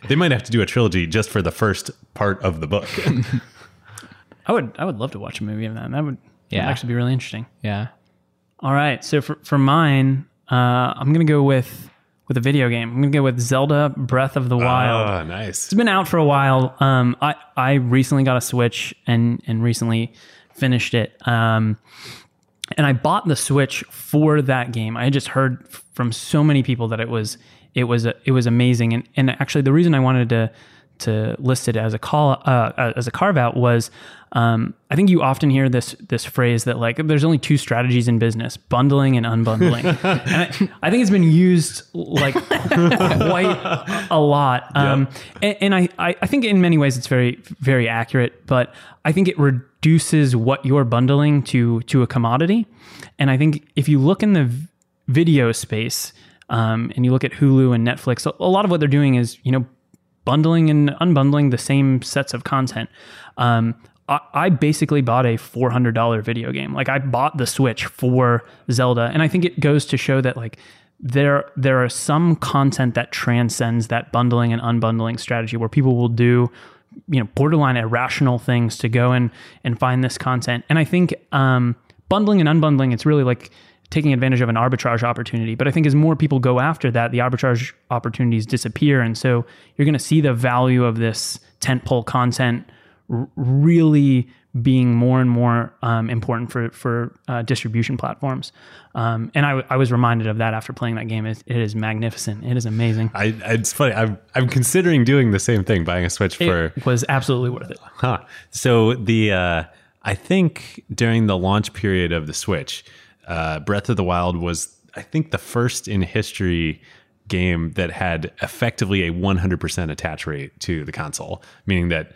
they might have to do a trilogy just for the first part of the book I would I would love to watch a movie of that. That would Yeah. yeah. actually be really interesting. Yeah. All right, so for for mine, uh, I'm gonna go with with a video game. I'm gonna go with Zelda Breath of the Wild. oh nice It's been out for a while. Um, I I recently got a Switch and and recently finished it. Um, and I bought the Switch for that game. I just heard from so many people that it was it was it was amazing. And and actually, the reason I wanted to to list it as a call uh, as a carve out was um, I think you often hear this this phrase that like there's only two strategies in business: bundling and unbundling. and I, I think it's been used like quite a lot. Um, and, and I, I I think in many ways it's very very accurate, but I think it reduces what you're bundling to to a commodity. And I think if you look in the v- video space um, and you look at Hulu and Netflix, a- a lot of what they're doing is you know bundling and unbundling the same sets of content. Um, I, basically bought a four hundred dollar video game. Like I bought the Switch for Zelda, and I think it goes to show that like there there are some content that transcends that bundling and unbundling strategy, where people will do you know borderline irrational things to go and and find this content. And I think um, bundling and unbundling, it's really like taking advantage of an arbitrage opportunity. But I think as more people go after that, the arbitrage opportunities disappear. And so you're going to see the value of this tentpole content r- really being more and more um, important for for uh, distribution platforms. Um, and I, I was reminded of that after playing that game. It, it is magnificent. It is amazing. I, it's funny. I'm I'm considering doing the same thing, buying a Switch for. It was absolutely worth it. Huh. So the uh, I think during the launch period of the Switch, uh, Breath of the Wild was I think the first in history game that had effectively a 100% attach rate to the console, meaning that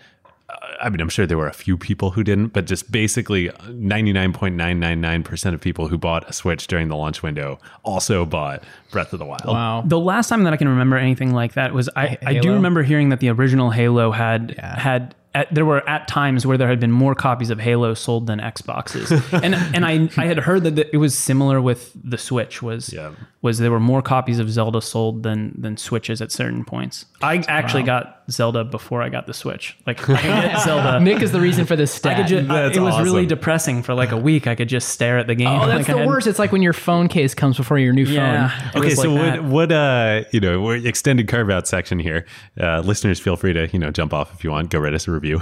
I mean, I'm sure there were a few people who didn't, but just basically 99.999% of people who bought a Switch during the launch window also bought Breath of the Wild. Wow. The last time that I can remember anything like that was I, I do remember hearing that the original Halo had had at, there were at times where there had been more copies of Halo sold than Xboxes, and and I I had heard that it was similar with the Switch was Yeah. Was there were more copies of Zelda sold than than Switches at certain points. I actually got Zelda before I got the Switch. Like I get Zelda. Nick is the reason for this I stat. could just, That's it was really depressing for like a week. I could just stare at the game. oh, that's like I the had- worst. It's like when your phone case comes before your new phone. Yeah. it Okay, so like what, what, uh, you know, we're extended carve out section here. Uh, listeners, feel free to, you know, jump off if you want. Go write us a review.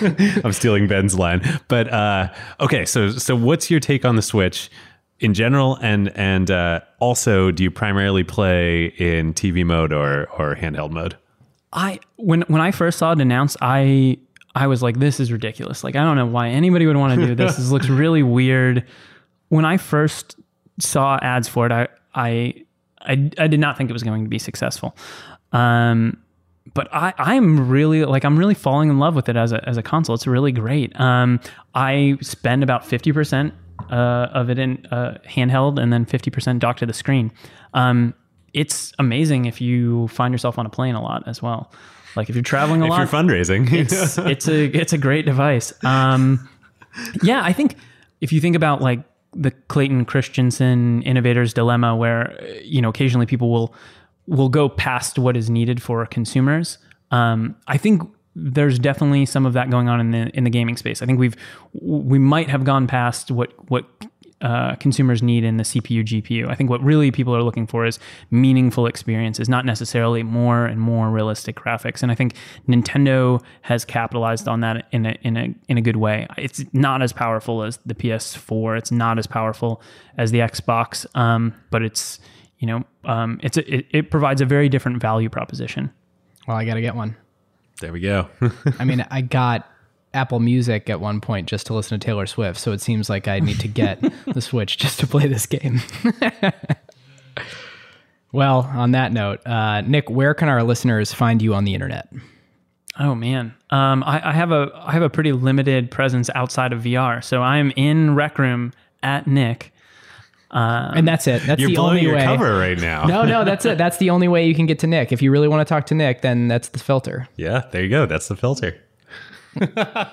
I'm stealing Ben's line, but uh, okay. So, so what's your take on the Switch in general, and and uh, also, do you primarily play in TV mode or or handheld mode? I when when I first saw it announced, I I was like, this is ridiculous. Like I don't know why anybody would want to do this. this looks really weird. When I first saw ads for it, I I I, I did not think it was going to be successful. Um, but I, I'm really like I'm really falling in love with it as a as a console. It's really great. Um, I spend about fifty percent uh, of it in uh, handheld and then fifty percent docked to the screen. Um, it's amazing if you find yourself on a plane a lot as well. Like if you're traveling a If lot, you're fundraising, it's it's a it's a great device. Um, yeah, I think if you think about like the Clayton Christensen innovator's dilemma, where you know occasionally people will will go past what is needed for consumers. Um, I think there's definitely some of that going on in the in the gaming space. I think we've we might have gone past what what uh, consumers need in the CPU GPU. I think what really people are looking for is meaningful experiences, not necessarily more and more realistic graphics. And I think Nintendo has capitalized on that in a in a in a good way. It's not as powerful as the PS4. It's not as powerful as the Xbox, um, but it's you know um, it's a, it, it provides a very different value proposition. Well, I got to get one. There we go. I mean, I got Apple Music at one point just to listen to Taylor Swift, so it seems like I need to get the Switch just to play this game. well, on that note, uh, Nick, where can our listeners find you on the internet? Oh man, um, I, I have a I have a pretty limited presence outside of VR. So I'm in Rec Room at Nick. And that's it. That's You're the blowing only your way. cover right now. No, no, that's it. That's the only way you can get to Nick. If you really want to talk to Nick, then that's the filter. Yeah, there you go. That's the filter.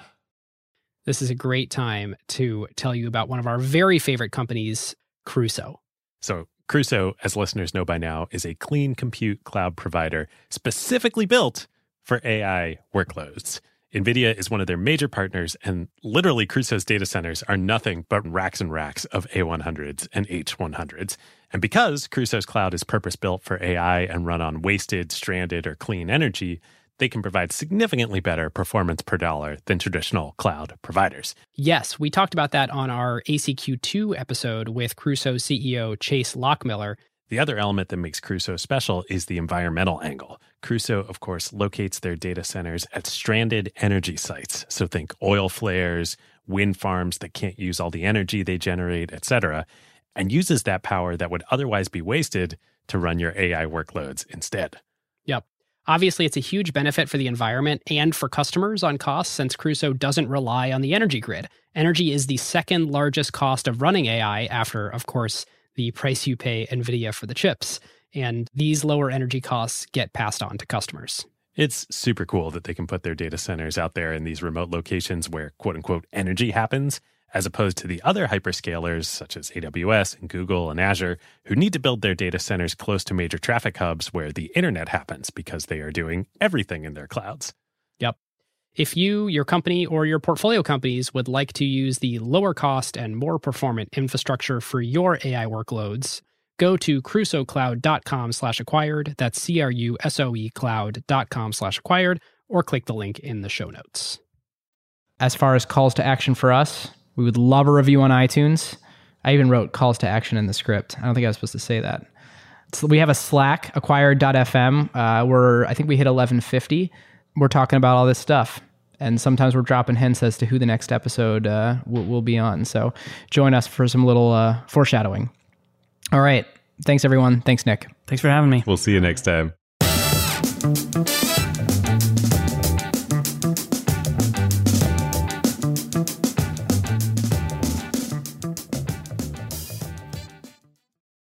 This is a great time to tell you about one of our very favorite companies, Crusoe. So, Crusoe, as listeners know by now, is a clean compute cloud provider specifically built for AI workloads. NVIDIA is one of their major partners, and literally, Crusoe's data centers are nothing but racks and racks of A100s and H100s. And because Crusoe's cloud is purpose built for AI and run on wasted, stranded, or clean energy, they can provide significantly better performance per dollar than traditional cloud providers. Yes, we talked about that on our ACQ2 episode with Crusoe CEO Chase Lochmiller. The other element that makes Crusoe special is the environmental angle. Crusoe, of course, locates their data centers at stranded energy sites. So think oil flares, wind farms that can't use all the energy they generate, etc., and uses that power that would otherwise be wasted to run your AI workloads instead. Yep. Obviously, it's a huge benefit for the environment and for customers on costs since Crusoe doesn't rely on the energy grid. Energy is the second largest cost of running AI after, of course, the price you pay NVIDIA for the chips. And these lower energy costs get passed on to customers. It's super cool that they can put their data centers out there in these remote locations where quote unquote energy happens, as opposed to the other hyperscalers such as AWS and Google and Azure, who need to build their data centers close to major traffic hubs where the internet happens because they are doing everything in their clouds. Yep. If you, your company, or your portfolio companies would like to use the lower cost and more performant infrastructure for your AI workloads, go to crusoecloud.com slash acquired. That's C-R-U-S-O-E cloud.com slash acquired, or click the link in the show notes. as far as calls to action for us, we would love a review on iTunes. I even wrote calls to action in the script. I don't think I was supposed to say that. So we have a Slack, acquired.fm. Uh, we're, I think we hit 1150. We're talking about all this stuff. And sometimes we're dropping hints as to who the next episode uh, will, will be on. So join us for some little uh, foreshadowing. All right. Thanks, everyone. Thanks, Nick. Thanks for having me. We'll see you next time.